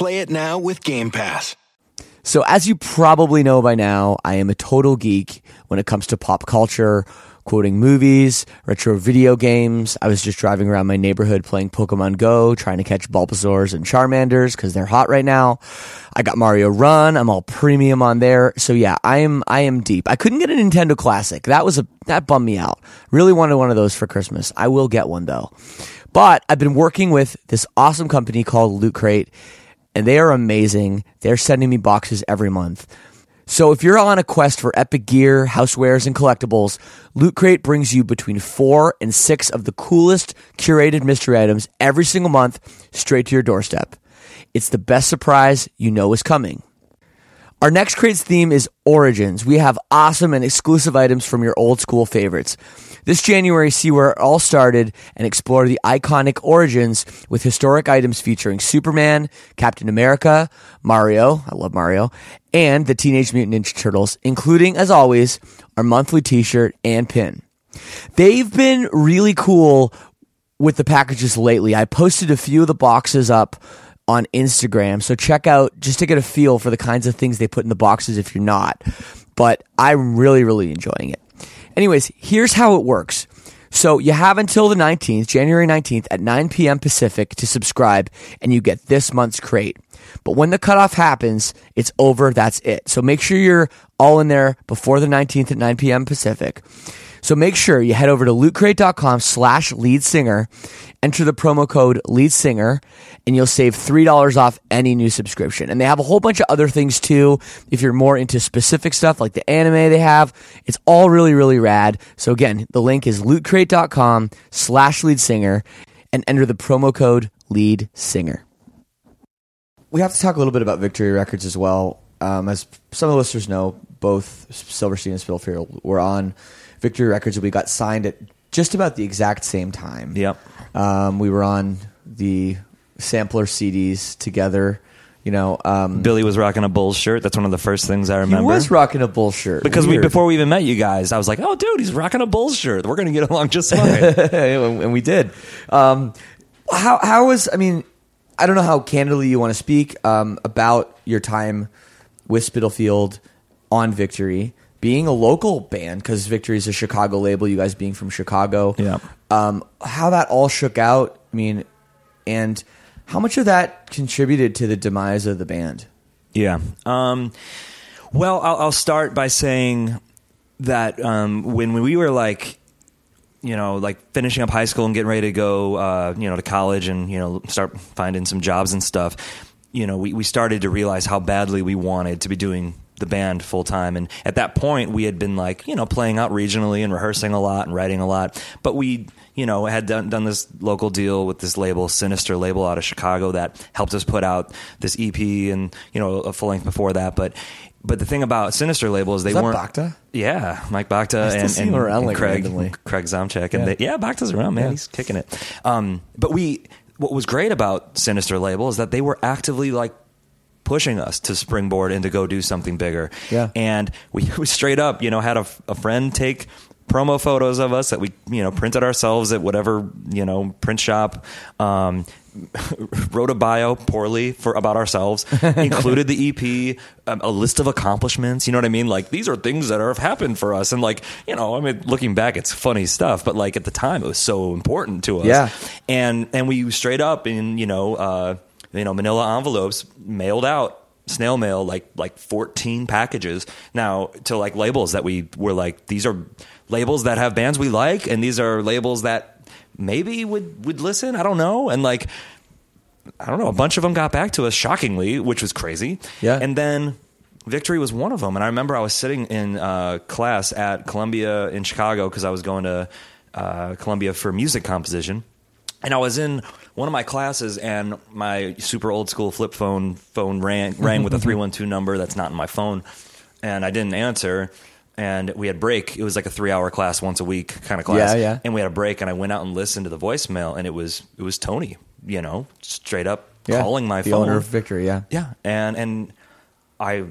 Play it now with Game Pass. So, as you probably know by now, I am a total geek when it comes to pop culture, quoting movies, retro video games. I was just driving around my neighborhood playing Pokemon Go, trying to catch Bulbasaurs and Charmanders because they're hot right now. I got Mario Run. I'm all premium on there. So yeah, I am I am deep. I couldn't get a Nintendo Classic. That was a that bummed me out. Really wanted one of those for Christmas. I will get one though. But I've been working with this awesome company called Loot Crate and they are amazing. They're sending me boxes every month. So if you're on a quest for epic gear, housewares, and collectibles, Loot Crate brings you between four and six of the coolest curated mystery items every single month straight to your doorstep. It's the best surprise you know is coming. Our next crate's theme is Origins. We have awesome and exclusive items from your old school favorites. This January, see where it all started and explore the iconic origins with historic items featuring Superman, Captain America, Mario, I love Mario, and the Teenage Mutant Ninja Turtles, including, as always, our monthly t shirt and pin. They've been really cool with the packages lately. I posted a few of the boxes up on Instagram. So check out just to get a feel for the kinds of things they put in the boxes if you're not. But I'm really, really enjoying it. Anyways, here's how it works. So you have until the 19th, January 19th at 9 p.m. Pacific to subscribe and you get this month's crate. But when the cutoff happens, it's over. That's it. So make sure you're all in there before the 19th at 9 p.m. Pacific. So make sure you head over to lootcrate.com slash lead singer, enter the promo code lead singer, and you'll save $3 off any new subscription. And they have a whole bunch of other things too. If you're more into specific stuff like the anime they have, it's all really, really rad. So again, the link is lootcrate.com slash lead singer and enter the promo code lead singer. We have to talk a little bit about Victory Records as well. um, as some of the listeners know, both Silverstein and Spitalfield were on Victory Records. We got signed at just about the exact same time. Yep. Um, we were on the sampler CDs together. You know, um, Billy was rocking a Bulls shirt. That's one of the first things I remember. he was rocking a bull shirt because we before we even met you guys, I was like, "Oh, dude, he's rocking a Bulls shirt. We're gonna get along just <laughs> fine." and we did. Um, how how was? I mean, I don't know how candidly you want to speak um, about your time with Spitalfield on Victory, being a local band because Victory is a Chicago label. You guys being from Chicago, Yeah. Um, how that all shook out. I mean, and how much of that contributed to the demise of the band? Yeah. Um, well, I'll, I'll start by saying that um, when we were like, you know, like finishing up high school and getting ready to go, uh, you know, to college and you know start finding some jobs and stuff, you know, we we started to realize how badly we wanted to be doing the band full time. And at that point, we had been like, you know, playing out regionally and rehearsing a lot and writing a lot, but we. You know, had done, done this local deal with this label, Sinister label out of Chicago, that helped us put out this EP and you know a full length before that. But but the thing about Sinister label is they Is weren't Bacta? Yeah, Mike Bacta I and, and, around, and like, Craig randomly. Craig Zomchek and Yeah. they, yeah Bacta's around man, Yeah. he's kicking it. Um, but we what was great about Sinister label is that they were actively like pushing us to springboard and to go do something bigger. Yeah. And we, <laughs> we straight up, you know, had a, a friend take promo photos of us that we, you know, printed ourselves at whatever, you know, print shop. Um, <laughs> wrote a bio poorly for about ourselves, <laughs> included the EP, um, a list of accomplishments. You know what I mean? Like these are things that are, have happened for us, and like you know, I mean, looking back, it's funny stuff, but like at the time, it was so important to us. Yeah. and and we straight up in you know, uh, you know, Manila envelopes mailed out snail mail like like 14 packages. Now to like labels that we were like these are labels that have bands we like and these are labels that maybe would would listen i don't know and like i don't know a bunch of them got back to us shockingly which was crazy. Yeah. and then victory was one of them and i remember i was sitting in uh, class at columbia in chicago because i was going to uh, columbia for music composition and I was in one of my classes, and my super old school flip phone phone rang rang with a <laughs> three one two number that's not in my phone, and I didn't answer. And we had break. It was like a three hour class once a week kind of class. Yeah, yeah. And we had a break, and I went out and listened to the voicemail, and it was it was Tony, you know, straight up Yeah. calling my the phone. owner of Victory. Yeah, Yeah, and and I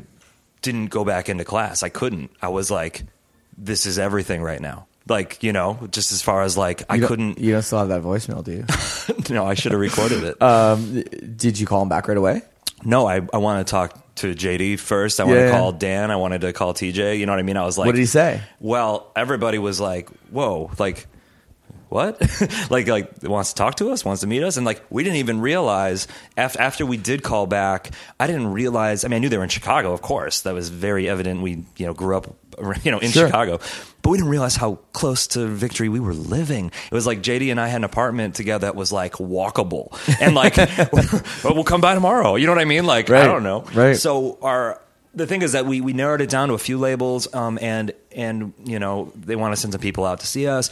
didn't go back into class. I couldn't. I was like, this is everything right now. Like you know, just as far as like I You don't- couldn't. You don't still have that voicemail, do you? <laughs> no, I should have recorded it. um, did you call him back right away? No, I, I want to talk to JD first. I want to yeah. call Dan. I wanted to call TJ. You know what I mean? I was like, what did he say? Well, everybody was like, "Whoa!" Like, what? <laughs> like, like wants to talk to us, wants to meet us, and like we didn't even realize after after we did call back. I didn't realize. I mean, I knew they were in Chicago, of course. That was very evident. We you know grew up <laughs> you know in Sure. Chicago, but we didn't realize how close to victory we were living. It was like JD and I had an apartment together that was like walkable, and like <laughs> well, we'll come by tomorrow. You know what I mean? Like I don't know. Right. So our the thing is that we, we narrowed it down to a few labels, um, and and you know they want to send some people out to see us.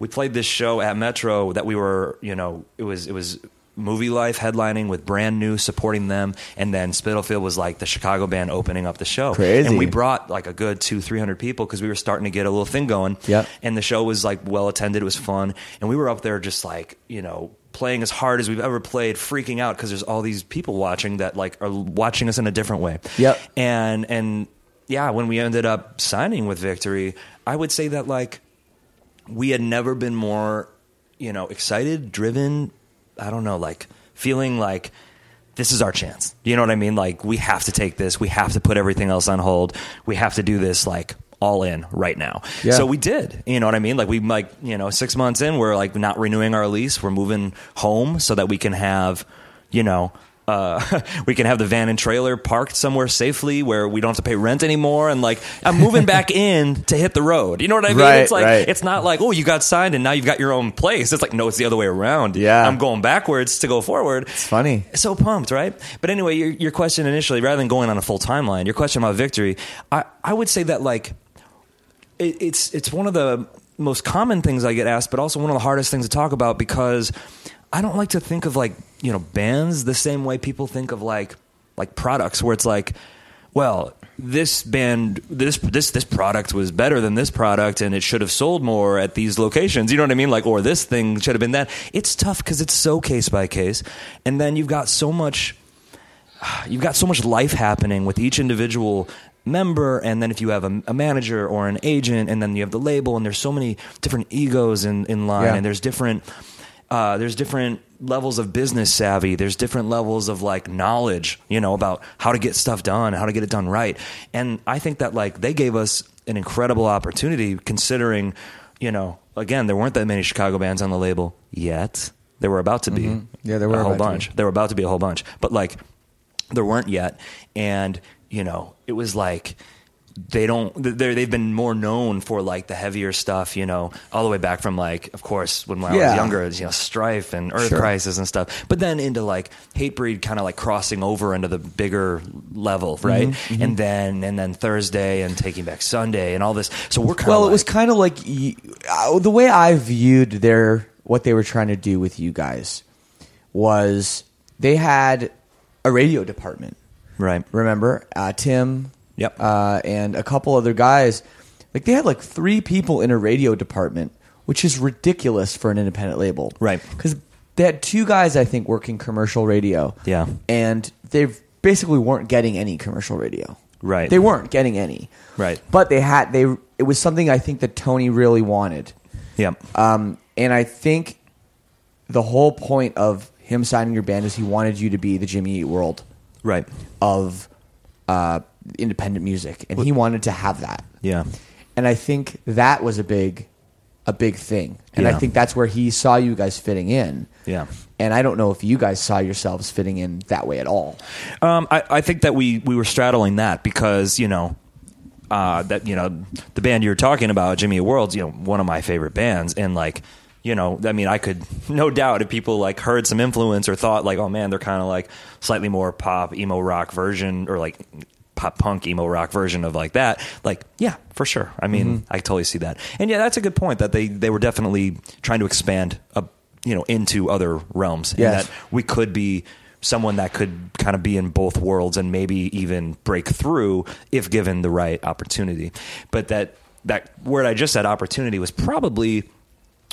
We played this show at Metro that we were you know it was it was movie life headlining with brand new supporting them, and then Spitalfield was like the Chicago band opening up the show. Crazy. And we brought like a good two three hundred people because we were starting to get a little thing going. Yep. And the show was like well attended. It was fun, and we were up there just like you know playing as hard as we've ever played, freaking out because there's all these people watching that like are watching us in a different way. Yep. And and yeah, when we ended up signing with Victory, I would say that like we had never been more, you know, excited, driven, I don't know, like feeling like this is our chance. You know what I mean? Like we have to take this. We have to put everything else on hold. We have to do this like all in right now. Yeah. So we did. You know what I mean? Like we like, you know, 6 months in we're like not renewing our lease. We're moving home so that we can have, you know, uh, <laughs> we can have the van and trailer parked somewhere safely where we don't have to pay rent anymore. And like, I'm moving back <laughs> in to hit the road. You know what I mean? Right, it's like, right. it's not like, oh, you got signed and now you've got your own place. It's like, no, it's the other way around. Yeah. I'm going backwards to go forward. It's funny. So pumped, right? But anyway, your, your question initially, rather than going on a full timeline, your question about victory, I, I would say that like it, it's it's one of the most common things I get asked, but also one of the hardest things to talk about because I don't like to think of like you know bands the same way people think of like like products, where it's like well, this band, this this this product was better than this product, and it should have sold more at these locations. You know what I mean? Like, or this thing should have been that. It's tough because it's so case by case, and then you've got so much, <sighs> you've got so much life happening with each individual member and then if you have a, a manager or an agent and then you have the label and there's so many different egos in, in line Yeah. and there's different uh, there's different levels of business savvy. There's different levels of like knowledge, you know, about how to get stuff done, how to get it done right. And I think that like they gave us an incredible opportunity considering, you know, again, there weren't that many Chicago bands on the label yet. There were about to be. Mhm. Yeah, there were a whole bunch. There were about to be a whole bunch. But like there weren't yet. And, you know, it was like they don't they're, they've been more known for like the heavier stuff you know all the way back from like of course when, when i was younger you know strife and earth Sure. crisis and stuff but then into like hatebreed kind of like crossing over into the bigger level right Mhm, mhm. and then and then thursday and taking back sunday and all this so we're kind of Well, of it was kind of like uh, the way I viewed their what they were trying to do with you guys was they had a radio department. Right. Remember, uh, Tim. Yep. Uh, and a couple other guys. Like they had like three people in a radio department, which is ridiculous for an independent label. Right. Because they had two guys, I think, working commercial radio. Yeah. And they basically weren't getting any commercial radio. Right. They weren't getting any. Right. But they had they it was something I think that Tony really wanted. yeah Um, and I think the whole point of him signing your band is he wanted you to be the Jimmy Eat World right of uh, independent music, and he wanted to have that. yeah And I think that was a big, a big thing. And I think that's where he saw you guys fitting in. Yeah. And I don't know if you guys saw yourselves fitting in that way at all. Um, I, I think that we, we were straddling that because you know uh, that you know the band you were talking about, Jimmy World's, you know, one of my favorite bands, and like you know, I mean, I could <laughs> no doubt if people like heard some influence or thought like, oh man, they're kind of like slightly more pop emo rock version or like pop punk emo rock version of like that. Like, yeah, for sure. I mean, I totally see that, and yeah, that's a good point that they they were definitely trying to expand, uh, you know, into other realms, and Yes. that we could be someone that could kind of be in both worlds and maybe even break through if given the right opportunity. But that that word I just said opportunity was probably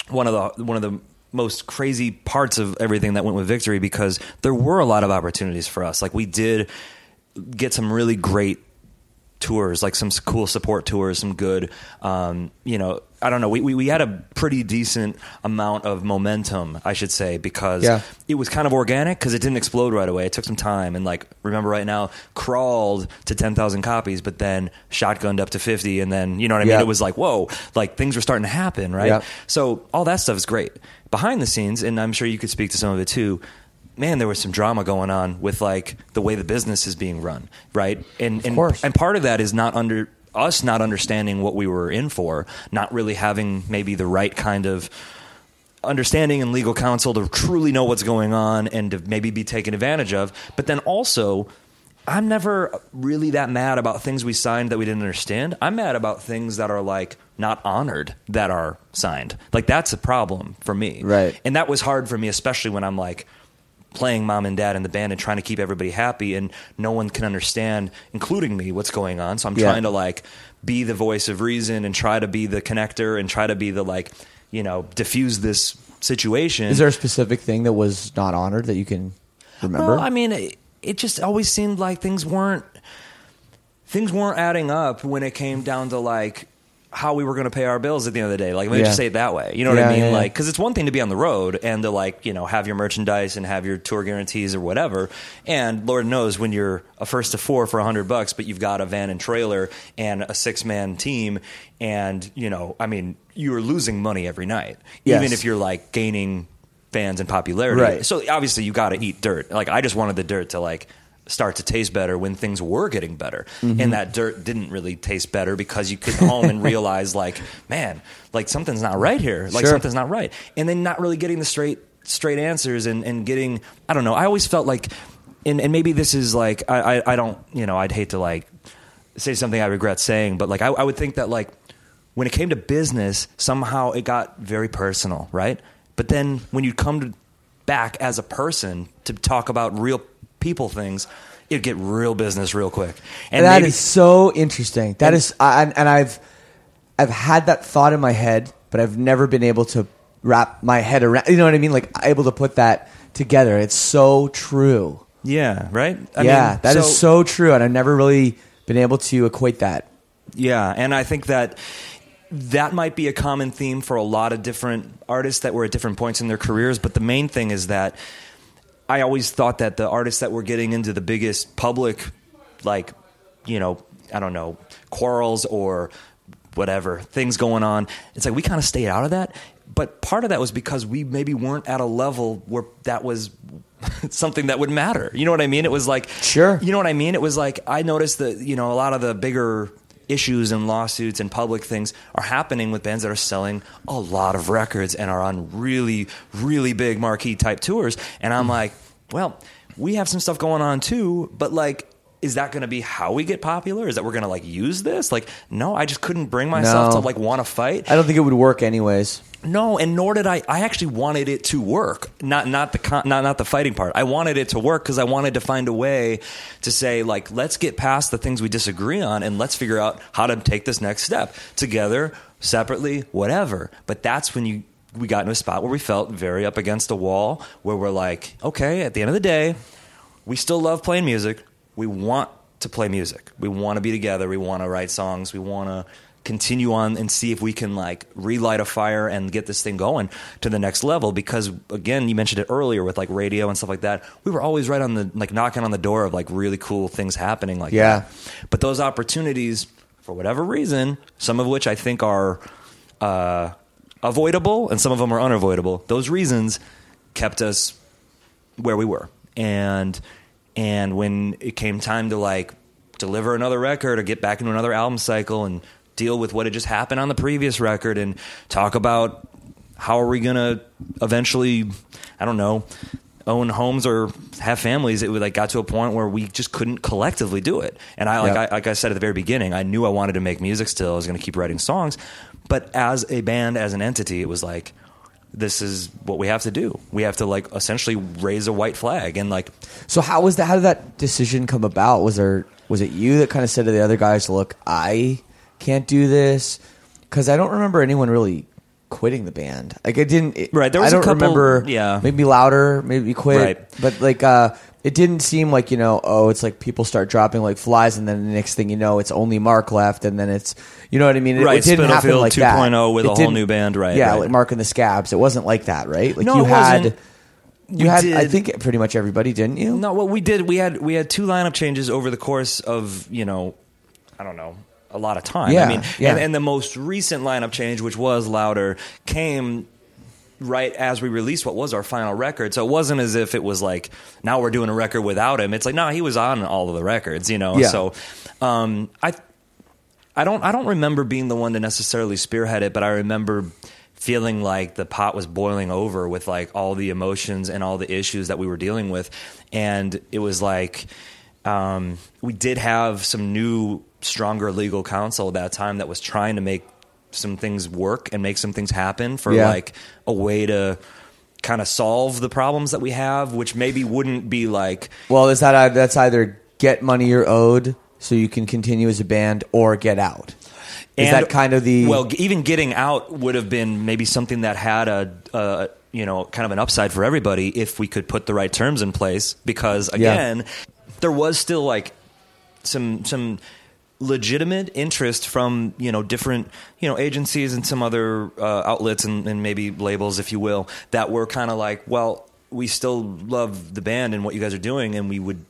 one of the one of the most crazy parts of everything that went with victory because there were a lot of opportunities for us. Like we did get some really great tours, like some cool support tours, some good, um, you know, I don't know. We, we, we had a pretty decent amount of momentum, I should say, because Yeah. it was kind of organic because it didn't explode right away. It took some time. And like, remember right now, crawled to 10,000 copies, but then shotgunned up to 50. And then, you know what I mean? It was like, whoa, like things were starting to happen, right? Yeah. So all that stuff is great. Behind the scenes, and I'm sure you could speak to some of it too. Man, there was some drama going on with like the way the business is being run, right? And and and part of that is not under us not understanding what we were in for, not really having maybe the right kind of understanding and legal counsel to truly know what's going on and to maybe be taken advantage of. But then also, I'm never really that mad about things we signed that we didn't understand. I'm mad about things that are like not honored that are signed. Like that's a problem for me. Right. And that was hard for me, especially when I'm like playing mom and dad in the band and trying to keep everybody happy and no one can understand, including me, what's going on. So I'm Yeah. trying to like be the voice of reason and try to be the connector and try to be the like, you know, diffuse this situation. Is there a specific thing that was not honored that you can remember? Well, I mean, it, it just always seemed like things weren't things weren't adding up when it came down to like how we were going to pay our bills at the end of the day. Like, let me Yeah. just say it that way. You know what Yeah, I mean? yeah. Like, because it's one thing to be on the road and to like, you know, have your merchandise and have your tour guarantees or whatever. And Lord knows when you're a first to four for a hundred bucks, but you've got a van and trailer and a six man team, and you know, I mean, you're losing money every night, Yes. even if you're like gaining fans and popularity. Right. So obviously you got to eat dirt. Like I just wanted the dirt to like start to taste better when things were getting better. Mm-hmm. And that dirt didn't really taste better because you get home and <laughs> realize like, man, like something's not right here. Like Sure. something's not right. And then not really getting the straight straight answers and, and getting I don't know. I always felt like and, and maybe this is like I, I, I don't you know, I'd hate to like say something I regret saying, but like I, I would think that like when it came to business, somehow it got very personal, right? But then when you come to back as a person to talk about real people things, it'd get real business real quick. And that is maybe- so interesting. That is, I, and- and I've, I've had that thought in my head, but I've never been able to wrap my head around. You know what I mean? Like able to put that together. It's so true. yeah, right. I yeah, mean, that is so true, and I've never really been able to equate that. Yeah, and I think that that might be a common theme for a lot of different artists that were at different points in their careers. But the main thing is that I always thought that the artists that were getting into the biggest public, like, you know, I don't know, quarrels or whatever, things going on, it's like we kind of stayed out of that. But part of that was because we maybe weren't at a level where that was <laughs> something that would matter. You know what I mean? It was like, Sure. You know what I mean? It was like, I noticed that, you know, a lot of the bigger issues and lawsuits and public things are happening with bands that are selling a lot of records and are on really, really big marquee type tours. And I'm like, well, we have some stuff going on too, but like, is that going to be how we get popular? Is that we're going to like use this? Like, no, I just couldn't bring myself No. to like want to fight. I don't think it would work anyways. No, and nor did I. I actually wanted it to work. Not not the con, not not the fighting part. I wanted it to work because I wanted to find a way to say like, let's get past the things we disagree on, and let's figure out how to take this next step together, separately, whatever. But that's when you we got into a spot where we felt very up against a wall, where we're like, okay, at the end of the day, we still love playing music. We want to play music. We want to be together. We want to write songs. We want to continue on and see if we can like relight a fire and get this thing going to the next level. Because again you mentioned it earlier with like radio and stuff like that. We were always right on the like knocking on the door of like really cool things happening like Yeah. that. But those opportunities for whatever reason some of which i think are uh, avoidable and some of them are unavoidable those reasons kept us where we were. And and when it came time to like deliver another record or get back into another album cycle and deal with what had just happened on the previous record and talk about how are we gonna eventually i don't know own homes or have families it would like got to a point where we just couldn't collectively do it and i like Yep. I, like i said at the very beginning i knew i wanted to make music still i was going to keep writing songs but as a band as an entity it was like this is what we have to do we have to like essentially raise a white flag and like So how was that? How did that decision come about? Was there was it you that kind of said to the other guys, "Look, I can't do this"? Because I don't remember anyone really quitting the band. Like I didn't. It, Right, there I was a don't couple- remember. yeah. maybe Lowder, maybe quit. Right. But like, uh, it didn't seem like you know. Oh, it's like people start dropping like flies, and then the next thing you know, it's only Mark left, and then it's you know what I mean. It, Right, it didn't happen like that. 2.0 with It a whole new band, right, Yeah, right. like Mark and the Scabs. It wasn't like that, right? Like No, you it had. wasn't. You We had, I think, pretty much everybody, didn't you? No, what we did, we had we had two lineup changes over the course of you know, I don't know, a lot of time. Yeah, I mean, yeah. and, and the most recent lineup change, which was Lowder, came right as we released what was our final record. So it wasn't as if it was like now we're doing a record without him. It's like no, he was on all of the records, you know. Yeah. So um, I I don't I don't remember being the one to necessarily spearhead it, but I remember feeling like the pot was boiling over with like all the emotions and all the issues that we were dealing with, and it was like um, we did have some new, stronger legal counsel at that time that was trying to make some things work and make some things happen for Yeah. like a way to kind of solve the problems that we have, which maybe wouldn't be like Well, is that that's either get money you're owed so you can continue as a band, or get out? Is And- that kind of the well? Even getting out would have been maybe something that had a, a you know kind of an upside for everybody if we could put the right terms in place. Because Yeah. again, there was still like some some legitimate interest from you know different you know agencies and some other uh, outlets and, and maybe labels, if you will, that were kind of like, well, we still love the band and what you guys are doing, and we would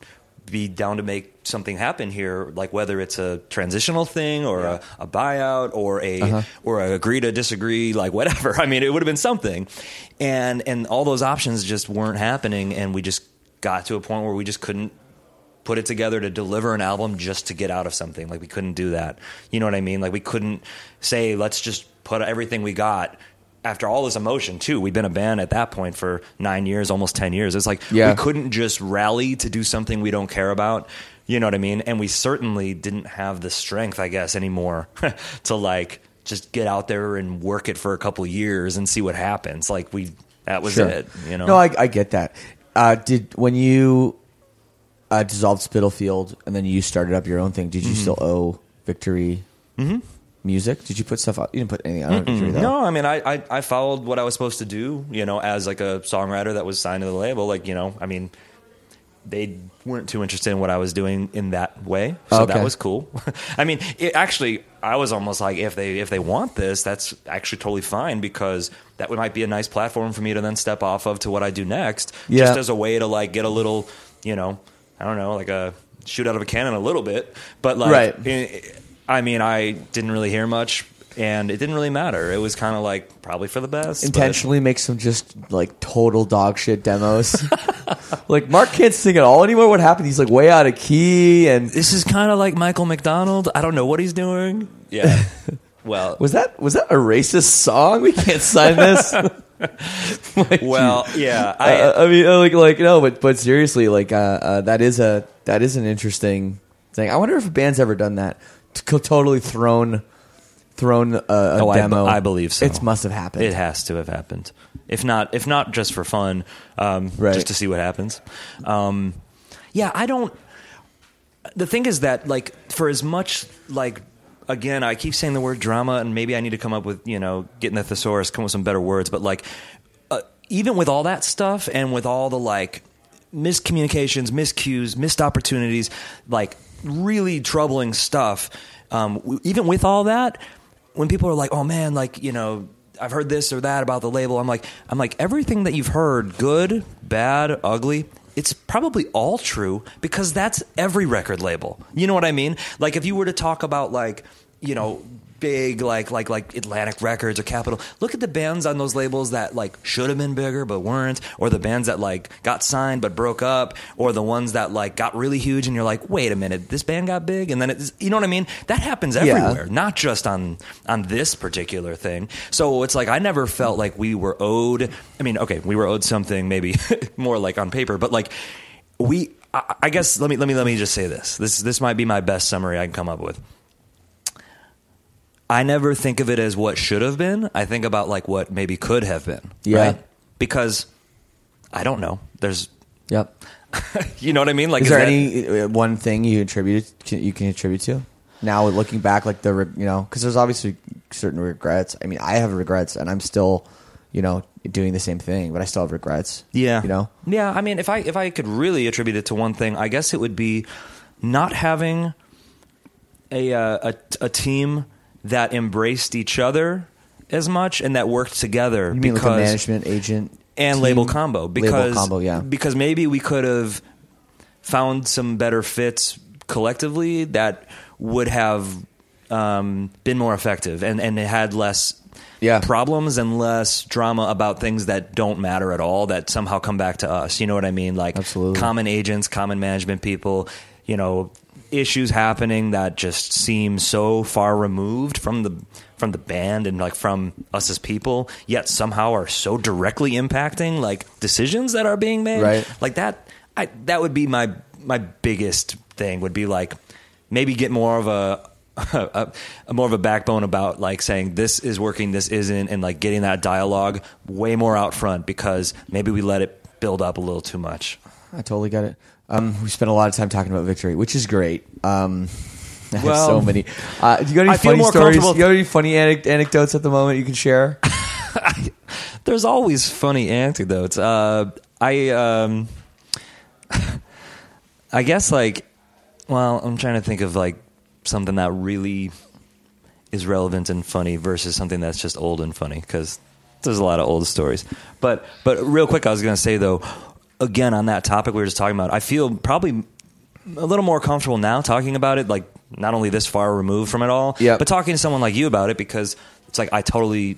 be down to make something happen here, like whether it's a transitional thing or a, a buyout or a Uh-huh. or a agree to disagree, like whatever. <laughs> I mean, it would have been something, and and all those options just weren't happening, and we just got to a point where we just couldn't put it together to deliver an album just to get out of something. Like we couldn't do that. You know what I mean? Like we couldn't say let's just put everything we got. After all this emotion, too, we've been a band at that point for nine years, almost ten years. It's like Yeah. we couldn't just rally to do something we don't care about. You know what I mean? And we certainly didn't have the strength, I guess, anymore <laughs> to like just get out there and work it for a couple years and see what happens. Like we, that was Sure. it. You know? No, I, I get that. Uh, did when you uh, dissolved Spitalfield, and then you started up your own thing. Did you Mhm. still owe Victory Mhm. music? Did you put stuff out? You didn't put anything out on Victory though. No, I mean, I, I I followed what I was supposed to do, you know, as like a songwriter that was signed to the label. Like, you know, I mean, they weren't too interested in what I was doing in that way, so Okay. that was cool. <laughs> I mean, it, actually, I was almost like, if they if they want this, that's actually totally fine because that might be a nice platform for me to then step off of to what I do next, Yeah. just as a way to like get a little, you know, I don't know, like a shoot out of a cannon a little bit, but like, Right. eh, I mean, I didn't really hear much, and it didn't really matter. It was kind of like probably for the best. but- Intentionally make some just like total dog shit demos. <laughs> like Mark can't sing at all anymore. What happened? He's like way out of key, and this is kind of like Michael McDonald. I don't know what he's doing. <laughs> Yeah. Well, was that was that a racist song? We can't sign this. <laughs> well, yeah. I, I, uh, I mean, uh, like, like no, but but seriously, like, uh, uh, that is a that is an interesting thing. I wonder if a band's ever done that. T- totally thrown thrown a, a oh, I, demo. I believe so. It must have happened. It has to have happened. If not, if not just for fun, um, Right. just to see what happens. Um, yeah, I don't. The thing is that, like, for as much like. Again, I keep saying the word drama, and maybe I need to come up with, you know, getting the thesaurus, come up with some better words. But like, uh, even with all that stuff, and with all the like miscommunications, miscues, missed opportunities, like really troubling stuff. Um, even with all that, when people are like, "Oh man, like you know, I've heard this or that about the label," I'm like, I'm like, everything that you've heard, good, bad, ugly. It's probably all true because that's every record label. You know what I mean? Like if you were to talk about like, you know, big like like like Atlantic Records or Capitol. Look at the bands on those labels that like should have been bigger but weren't, or the bands that like got signed but broke up, or the ones that like got really huge and you're like, wait a minute, this band got big, and then it's you know what I mean? That happens Yeah. everywhere, not just on on this particular thing. So it's like I never felt like we were owed. I mean, okay, we were owed something maybe <laughs> more like on paper, but like we. I I guess let me let me let me just say this. This this might be my best summary I can come up with. I never think of it as what should have been. I think about like what maybe could have been. Yeah. Right? Because I don't know. There's Yep. <laughs> you know what I mean? Like is there that- any uh, one thing you attributed can, you can attribute to now looking back like the you know because there's obviously certain regrets i mean i have regrets and i'm still you know doing the same thing but i still have regrets Yeah. you know Yeah, I mean, if I if I could really attribute it to one thing, I guess it would be not having a uh, a, a team that embraced each other as much and that worked together. you mean like a management agent and team? label combo because label combo yeah because maybe we could have found some better fits collectively that would have um, been more effective and and it had less Yeah. problems and less drama about things that don't matter at all that somehow come back to us. You know what I mean? Like Absolutely. common agents, common management people, you know, issues happening that just seem so far removed from the from the band and like from us as people, yet somehow are so directly impacting like decisions that are being made. Right. Like that I that would be my my biggest thing would be like maybe get more of a <laughs> a, a more of a backbone about like saying this is working, this isn't, and like getting that dialogue way more out front because maybe we let it build up a little too much. i totally get it um, we spent a lot of time talking about victory which is great um, <laughs> I have so many uh, do you got any I funny stories you got any funny anec- anecdotes at the moment you can share <laughs> There's always funny anecdotes. Uh, I um, <laughs> I guess like, well, I'm trying to think of like something that really is relevant and funny versus something that's just old and funny because there's a lot of old stories. But but real quick, I was going to say though, again on that topic we were just talking about, I feel probably a little more comfortable now talking about it. Like not only this far removed from it all, Yep. but talking to someone like you about it because it's like I totally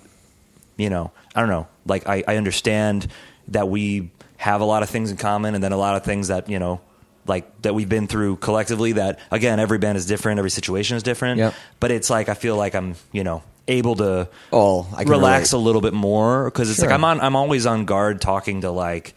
you know, I don't know. Like I, I understand that we have a lot of things in common and then a lot of things that, you know, like that we've been through collectively that again, every band is different, every situation is different. Yep. But it's like I feel like I'm, you know, able to Oh, I can relax relate. a little bit more because it's Sure. like I'm on I'm always on guard talking to like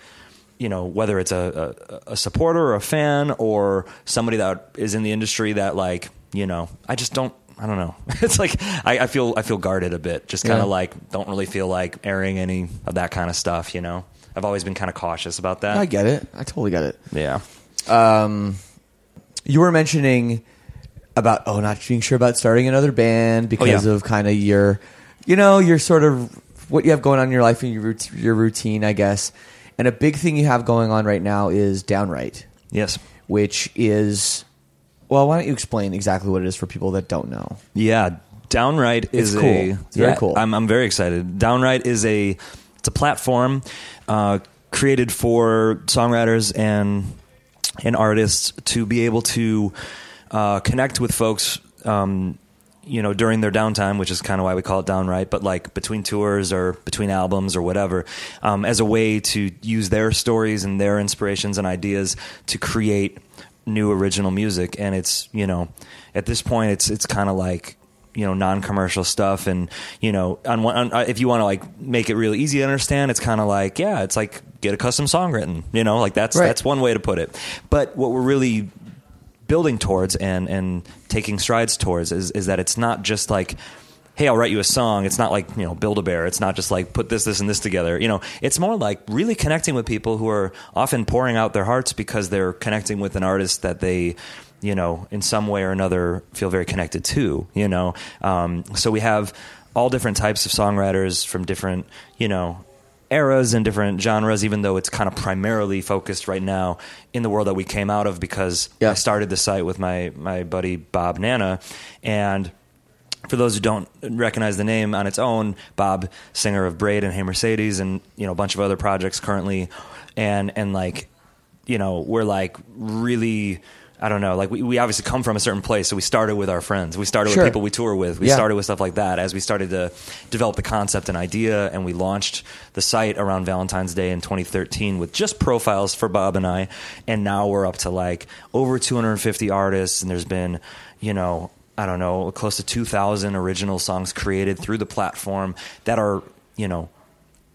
you know whether it's a, a, a supporter or a fan or somebody that is in the industry that like you know I just don't I don't know. <laughs> It's like I, I feel I feel guarded a bit. Just kind Yeah. of like don't really feel like airing any of that kind of stuff you know? I've always been kind of cautious about that. I get it. I totally get it. Yeah. Um, you were mentioning about oh, not being sure about starting another band because yeah. of kind of your, you know, your sort of what you have going on in your life and your your routine, I guess. And a big thing you have going on right now is Downright, Yes. which is well. Why don't you explain exactly what it is for people that don't know? Yeah, Downright It's is cool. a It's very yeah, cool. I'm I'm very excited. Downright is a it's a platform uh, created for songwriters and and artists to be able to uh, connect with folks. Um, you know, during their downtime, which is kind of why we call it downwrite, but like between tours or between albums or whatever, um, as a way to use their stories and their inspirations and ideas to create new original music. And it's, you know, at this point, it's, it's kind of like, you know, non-commercial stuff. And, you know, on on, uh, if you want to like make it really easy to understand, it's kind of like, yeah, it's like get a custom song written, you know, like that's, Right. that's one way to put it. But what we're really building towards and and taking strides towards is is that it's not just like hey i'll write you a song. It's not like you know build a bear. It's not just like put this this and this together. You know it's more like really connecting with people who are often pouring out their hearts because they're connecting with an artist that they you know in some way or another feel very connected to you know? Um, so we have all different types of songwriters from different you know eras and different genres, even though it's kind of primarily focused right now in the world that we came out of because Yeah. I started the site with my, my buddy Bob Nanna. And for those who don't recognize the name on its own, Bob, singer of Braid and Hey Mercedes and, you know, a bunch of other projects currently. And, and like, you know, we're like really, I don't know, like we, we obviously come from a certain place. So we started with our friends. We started Sure. with people we tour with. We Yeah. started with stuff like that as we started to develop the concept and idea. And we launched the site around Valentine's Day in 2013 with just profiles for Bob and I. And now we're up to like over 250 artists. And there's been, you know, I don't know, close to 2,000 original songs created through the platform that are, you know,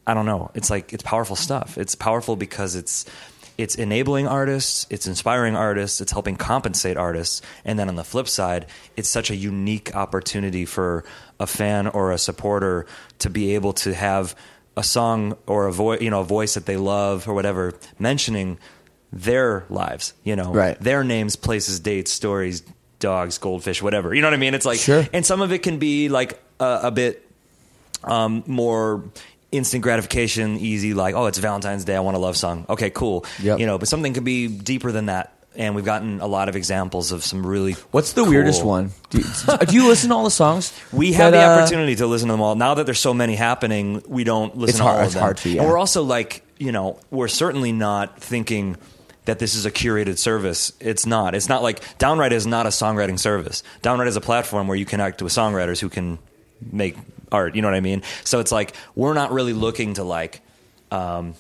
I don't know. It's like it's powerful stuff. It's powerful because it's it's enabling artists, it's inspiring artists, it's helping compensate artists, and then on the flip side, it's such a unique opportunity for a fan or a supporter to be able to have a song or a voice, you know, a voice that they love or whatever, mentioning their lives, you know, Right. their names, places, dates, stories, dogs, goldfish, whatever. You know what I mean? It's like, Sure. and some of it can be like a, a bit um, more instant gratification, easy, like, oh, it's Valentine's Day, I want a love song. Okay, cool. Yep. You know, but something could be deeper than that. And we've gotten a lot of examples of some really. What's the cool- weirdest one? Do you, do you listen to all the songs? <laughs> We have the uh, opportunity to listen to them all. Now that there's so many happening, we don't listen It's to hard- all of it's them. hard to, yeah. And we're also like, you know, we're certainly not thinking that this is a curated service. It's not. It's not like Downwrite is not a songwriting service. Downwrite is a platform where you connect with songwriters who can make art. You know what I mean? So it's like we're not really looking to like, um,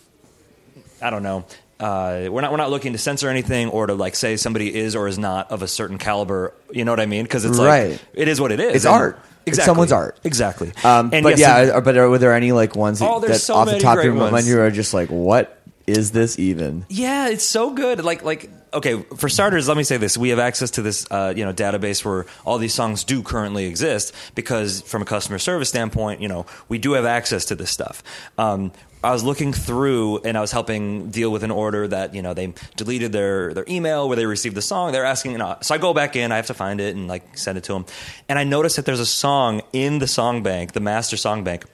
I don't know. Uh, we're not we're not looking to censor anything or to like say somebody is or is not of a certain caliber. You know what I mean? Because it's Right. like it is what it is. It's And- art. It's Exactly. someone's art. Exactly. Um, And but yes, yeah, but are, were there any like ones that, Oh, there's that so off the many top of your mind you are just like, what is this even? Yeah, it's so good. Like like okay, for starters, let me say this: we have access to this uh, you know database where all these songs do currently exist because from a customer service standpoint, you know, we do have access to this stuff. Um, I was looking through and I was helping deal with an order that you know they deleted their their email where they received the song. They're asking, you know, so I go back in, I have to find it and like send it to them, and I noticed that there's a song in the song bank, the master song bank,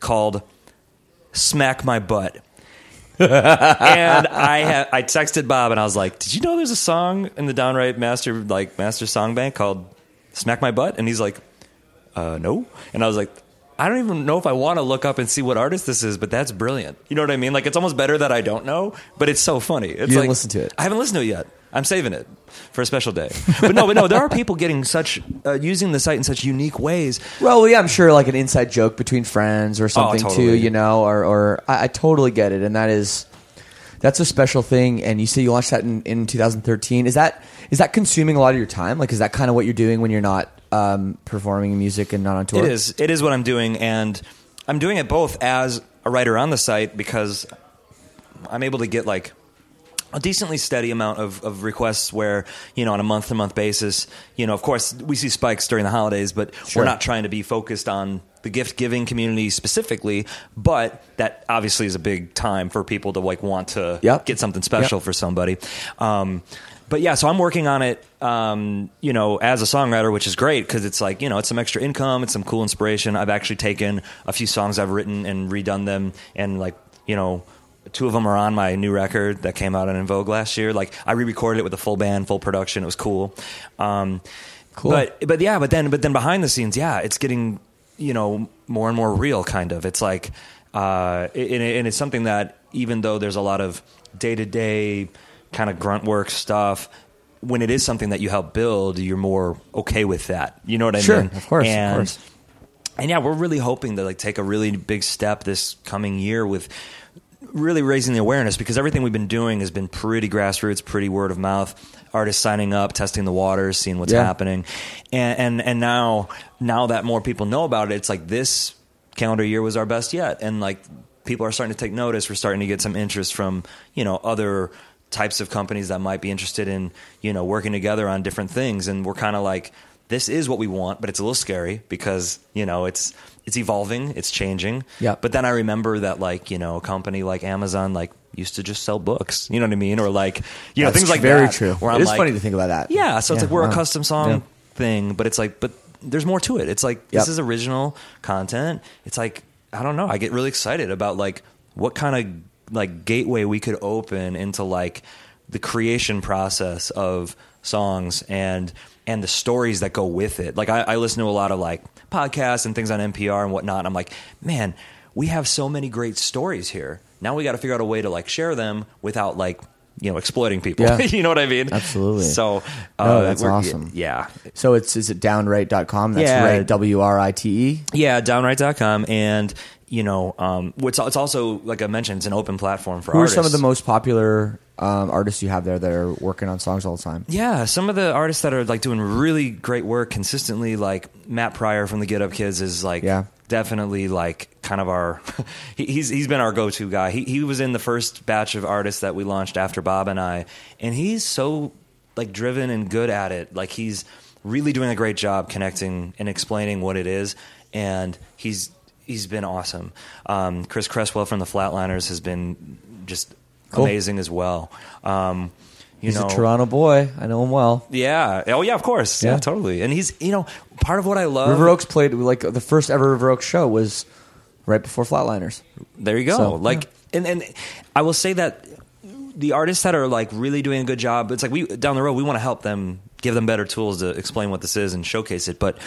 called "Smack My Butt." And I ha- I texted Bob and I was like, "Did you know there's a song in the downwrite master like master song bank called Smack My Butt?" And he's like, "Uh, no." And I was like, "I don't even know if I want to look up and see what artist this is, but that's brilliant." You know what I mean? Like it's almost better that I don't know, but it's so funny. It's didn't like, listen to it? I haven't listened to it yet. I'm saving it for a special day. But no, but no, there are people getting such uh, using the site in such unique ways. Well, yeah, I'm sure like an inside joke between friends or something too, Oh, totally. you know, or, or I, I totally get it. And that is, that's a special thing. And you say you launched that in, in 2013. Is that, is that consuming a lot of your time? Like, is that kind of what you're doing when you're not um, performing music and not on tour? It is. It is what I'm doing, and I'm doing it both as a writer on the site because I'm able to get like a decently steady amount of, of requests where you know on a month to month basis you know of course we see spikes during the holidays but Sure. we're not trying to be focused on the gift giving community specifically, but that obviously is a big time for people to like want to Yep. get something special Yep. for somebody. Um, but yeah, so I'm working on it, um, you know, as a songwriter, which is great because it's like, you know, it's some extra income, it's some cool inspiration. I've actually taken a few songs I've written and redone them, and like, you know, two of them are on my new record that came out on In Vogue last year. Like, I re-recorded it with a full band, full production. It was cool. Um, Cool. But but yeah, but then but then behind the scenes, yeah, it's getting you know more and more real. Kind of, it's like, uh, and, and it's something that even though there's a lot of day to day kind of grunt work stuff. When it is something that you help build, you're more okay with that. You know what I Sure, mean? of course, of And, course. and yeah, we're really hoping to like take a really big step this coming year with really raising the awareness because everything we've been doing has been pretty grassroots, pretty word of mouth. Artists signing up, testing the waters, seeing what's Yeah. happening, and, and and now now that more people know about it, it's like this calendar year was our best yet, and like people are starting to take notice. We're starting to get some interest from you know other types of companies that might be interested in you know working together on different things, and we're kind of like this is what we want, but it's a little scary because you know it's it's evolving, it's changing. Yeah. But then I remember that like you know a company like Amazon like used to just sell books. You know what I mean? Or like you know things like very that. true. Where It I'm is like- funny to think about that. Yeah. So it's like we're wow. a custom song Yeah. thing, but it's like but there's more to it. It's like this is original content. It's like I don't know. I get really excited about like what kind of like gateway we could open into like the creation process of songs and and the stories that go with it. Like I, I listen to a lot of like podcasts and things on NPR and whatnot. And I'm like, man, we have so many great stories here. Now we got to figure out a way to like share them without like you know exploiting people. Yeah. <laughs> you know what I mean? Absolutely. So uh, No, that's awesome. Yeah, So it's is it downwrite.com? That's Yeah. right. W R I T E. yeah, downwrite.com. And, you know, um, what's, it's also, like I mentioned, it's an open platform for Who artists. are some of the most popular um, artists you have there that are working on songs all the time? Yeah, some of the artists that are like doing really great work consistently, like Matt Pryor from the Get Up Kids, is like Yeah. definitely like kind of our. <laughs> he, he's he's been our go to guy. He he was in the first batch of artists that we launched after Bob and I, and he's so like driven and good at it. Like he's really doing a great job connecting and explaining what it is, and he's he's been awesome. Um, Chris Cresswell from the Flatliners has been just Cool. amazing as well. Um, you He's know, a Toronto boy. I know him well. yeah. Oh, yeah. Of course. Yeah. Yeah. totally. And he's, you know, part of what I love. River Oaks played like the first ever River Oaks show was right before Flatliners. There you go. So, like, and and I will say that the artists that are like really doing a good job, it's like we down the road we want to help them, give them better tools to explain what this is and showcase it. But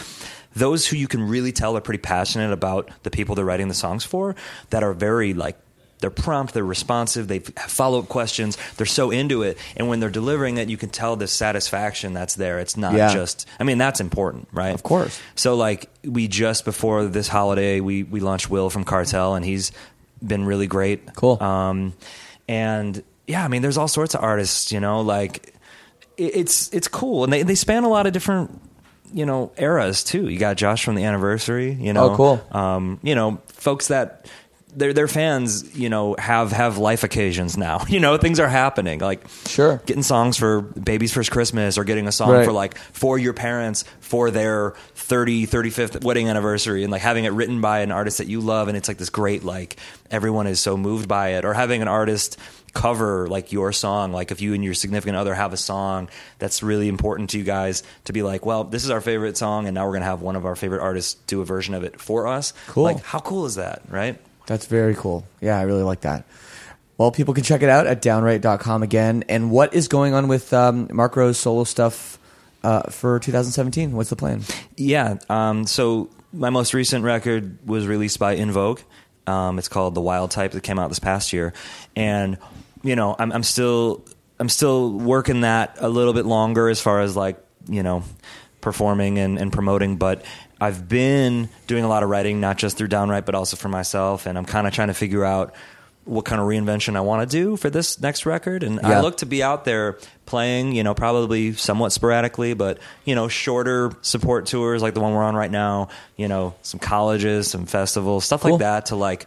those who you can really tell are pretty passionate about the people they're writing the songs for, that are very like. They're prompt, they're responsive, they have follow up questions, they're so into it. And when they're delivering it, you can tell the satisfaction that's there. It's not Yeah. just, I mean, that's important, right? Of course. So like we just before this holiday, we we launched Will from Cartel, and he's been really great. Cool. Um, and yeah, I mean, there's all sorts of artists. You know, like it, it's it's cool, and they they span a lot of different you know eras too. You got Josh from the Anniversary. You know, Oh, cool. Um, you know, folks that. Their, their fans, you know, have have life occasions now. <laughs> You know, things are happening. Like, Sure. getting songs for baby's first christmas or getting a song Right. for like for your parents for their 30 35th wedding anniversary and like having it written by an artist that you love and it's like this great like everyone is so moved by it or having an artist cover like your song like if you and your significant other have a song that's really important to you guys to be like well this is our favorite song and now we're going to have one of our favorite artists do a version of it for us Cool. like how cool is that right That's very cool. Yeah, I really like that. Well, people can check it out at downwrite.com again. And what is going on with um, Mark Rose solo stuff uh, for 2017? What's the plan? Yeah. Um, so my most recent record was released by In Vogue. Um, it's called The Wild Type that came out this past year, and you know I'm, I'm still I'm still working that a little bit longer as far as like you know performing and, and promoting, but. I've been doing a lot of writing, not just through Downwrite, but also for myself, and I'm kind of trying to figure out what kind of reinvention I want to do for this next record. And I look to be out there playing, you know, probably somewhat sporadically, but you know, shorter support tours like the one we're on right now. You know, some colleges, some festivals, stuff Cool. like that to like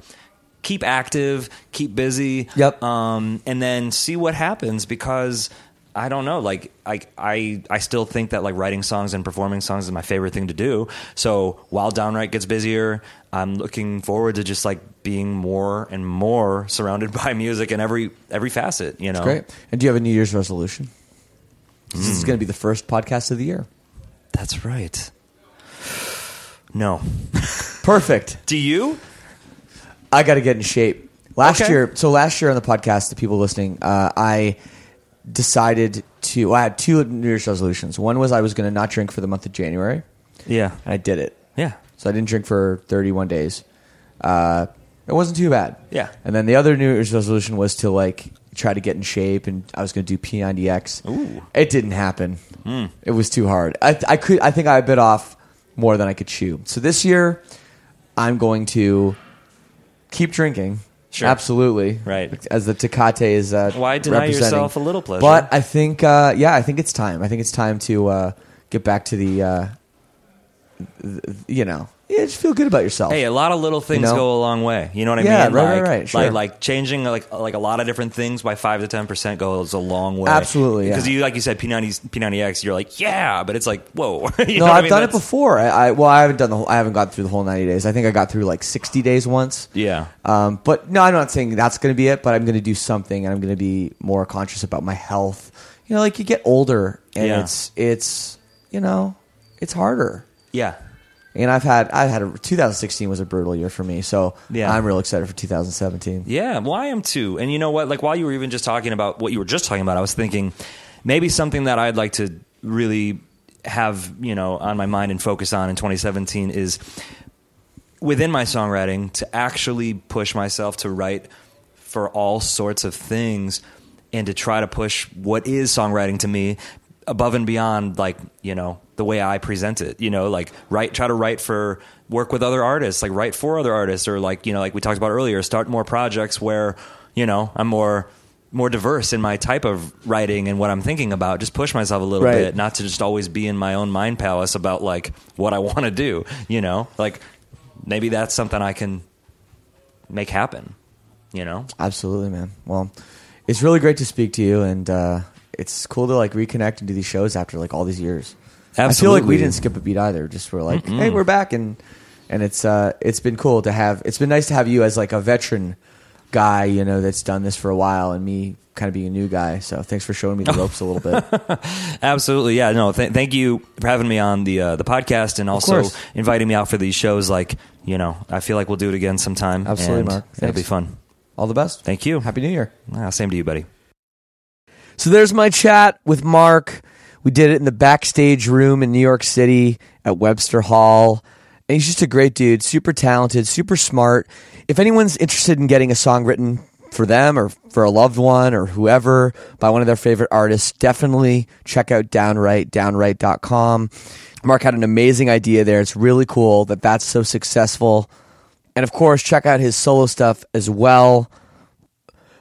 keep active, keep busy. Yep. Um, and then see what happens because. I don't know. Like I I I still think that like writing songs and performing songs is my favorite thing to do. So while Downwrite gets busier, I'm looking forward to just like being more and more surrounded <laughs> by music in every every facet. You know, Great. And do you have a New Year's resolution? This Hmm. is going to be the first podcast of the year. That's right. No. <laughs> Perfect. Do you? I got to get in shape. Last Okay. year, so last year on the podcast, the people listening, uh, I decided to. Well, I had two New Year's resolutions. One was I was going to not drink for the month of January, Yeah. and I did it. Yeah. So I didn't drink for 31 days. Uh, it wasn't too bad. Yeah. And then the other New Year's resolution was to like try to get in shape, and I was going to do P90X. Ooh. It didn't happen. Hmm. It was too hard. I, I could. I think I bit off more than I could chew. So this year, I'm going to keep drinking. Sure. Absolutely. Right. As the Tecate is. Uh, Why deny yourself a little pleasure? But I think, uh, yeah, I think it's time. I think it's time to uh, get back to the, uh, th- you know, yeah, just feel good about yourself. Hey, a lot of little things You know? go a long way. You know what I Yeah, mean? right, like, right, right, sure. Like, like changing like like a lot of different things by five to ten percent goes a long way. Absolutely, yeah. Because you like you said P ninety P ninety X, you're like yeah, but it's like whoa. <laughs> You no, what I I've mean? done it That's- before. I, I well, I haven't done the whole. I haven't got through the whole ninety days. I think I got through like sixty days once. Yeah. Um, but no, I'm not saying that's going to be it. But I'm going to do something, and I'm going to be more conscious about my health. You know, like you get older, and Yeah. it's it's you know, it's harder. Yeah. And I've had I've had a, 2016 was a brutal year for me, so Yeah. I'm real excited for 2017. Yeah, well, I am too. And you know what? Like while you were even just talking about what you were just talking about, I was thinking maybe something that I'd like to really have you know on my mind and focus on in 2017 is within my songwriting to actually push myself to write for all sorts of things and to try to push what is songwriting to me above and beyond like you know the way I present it you know like write try to write for work with other artists like write for other artists or like you know like we talked about earlier start more projects where you know I'm more more diverse in my type of writing and what I'm thinking about just push myself a little Right. bit not to just always be in my own mind palace about like what I <laughs> want to do you know like maybe that's something I can make happen you know Absolutely, man. Well, it's really great to speak to you, and uh, it's cool to like reconnect and do these shows after like all these years. I feel like we didn't skip a beat either. Just we're like, hey, we're back, and and it's uh, it's been cool to have. It's been nice to have you as like a veteran guy, you know, that's done this for a while, and me kind of being a new guy. So thanks for showing me the ropes a little bit. <laughs> Absolutely, yeah. No, th- thank you for having me on the uh, the podcast and also inviting me out for these shows. Like, you know, I feel like we'll do it again sometime. Absolutely, Mark. It'll be fun. All the best. Thank you. Happy New Year. Ah, same to you, buddy. So there's my chat with Mark. We did it in the backstage room in New York City at Webster Hall. And he's just a great dude, super talented, super smart. If anyone's interested in getting a song written for them or for a loved one or whoever by one of their favorite artists, definitely check out Downwrite, downwrite.com. Mark had an amazing idea there. It's really cool that that's so successful. And of course, check out his solo stuff as well.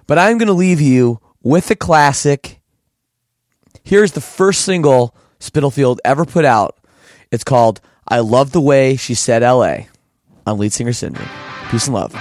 But I'm going to leave you with a classic. Here's the first single Spitalfield ever put out. It's called I Love the Way She Said LA on Lead Singer Syndrome. Peace and love.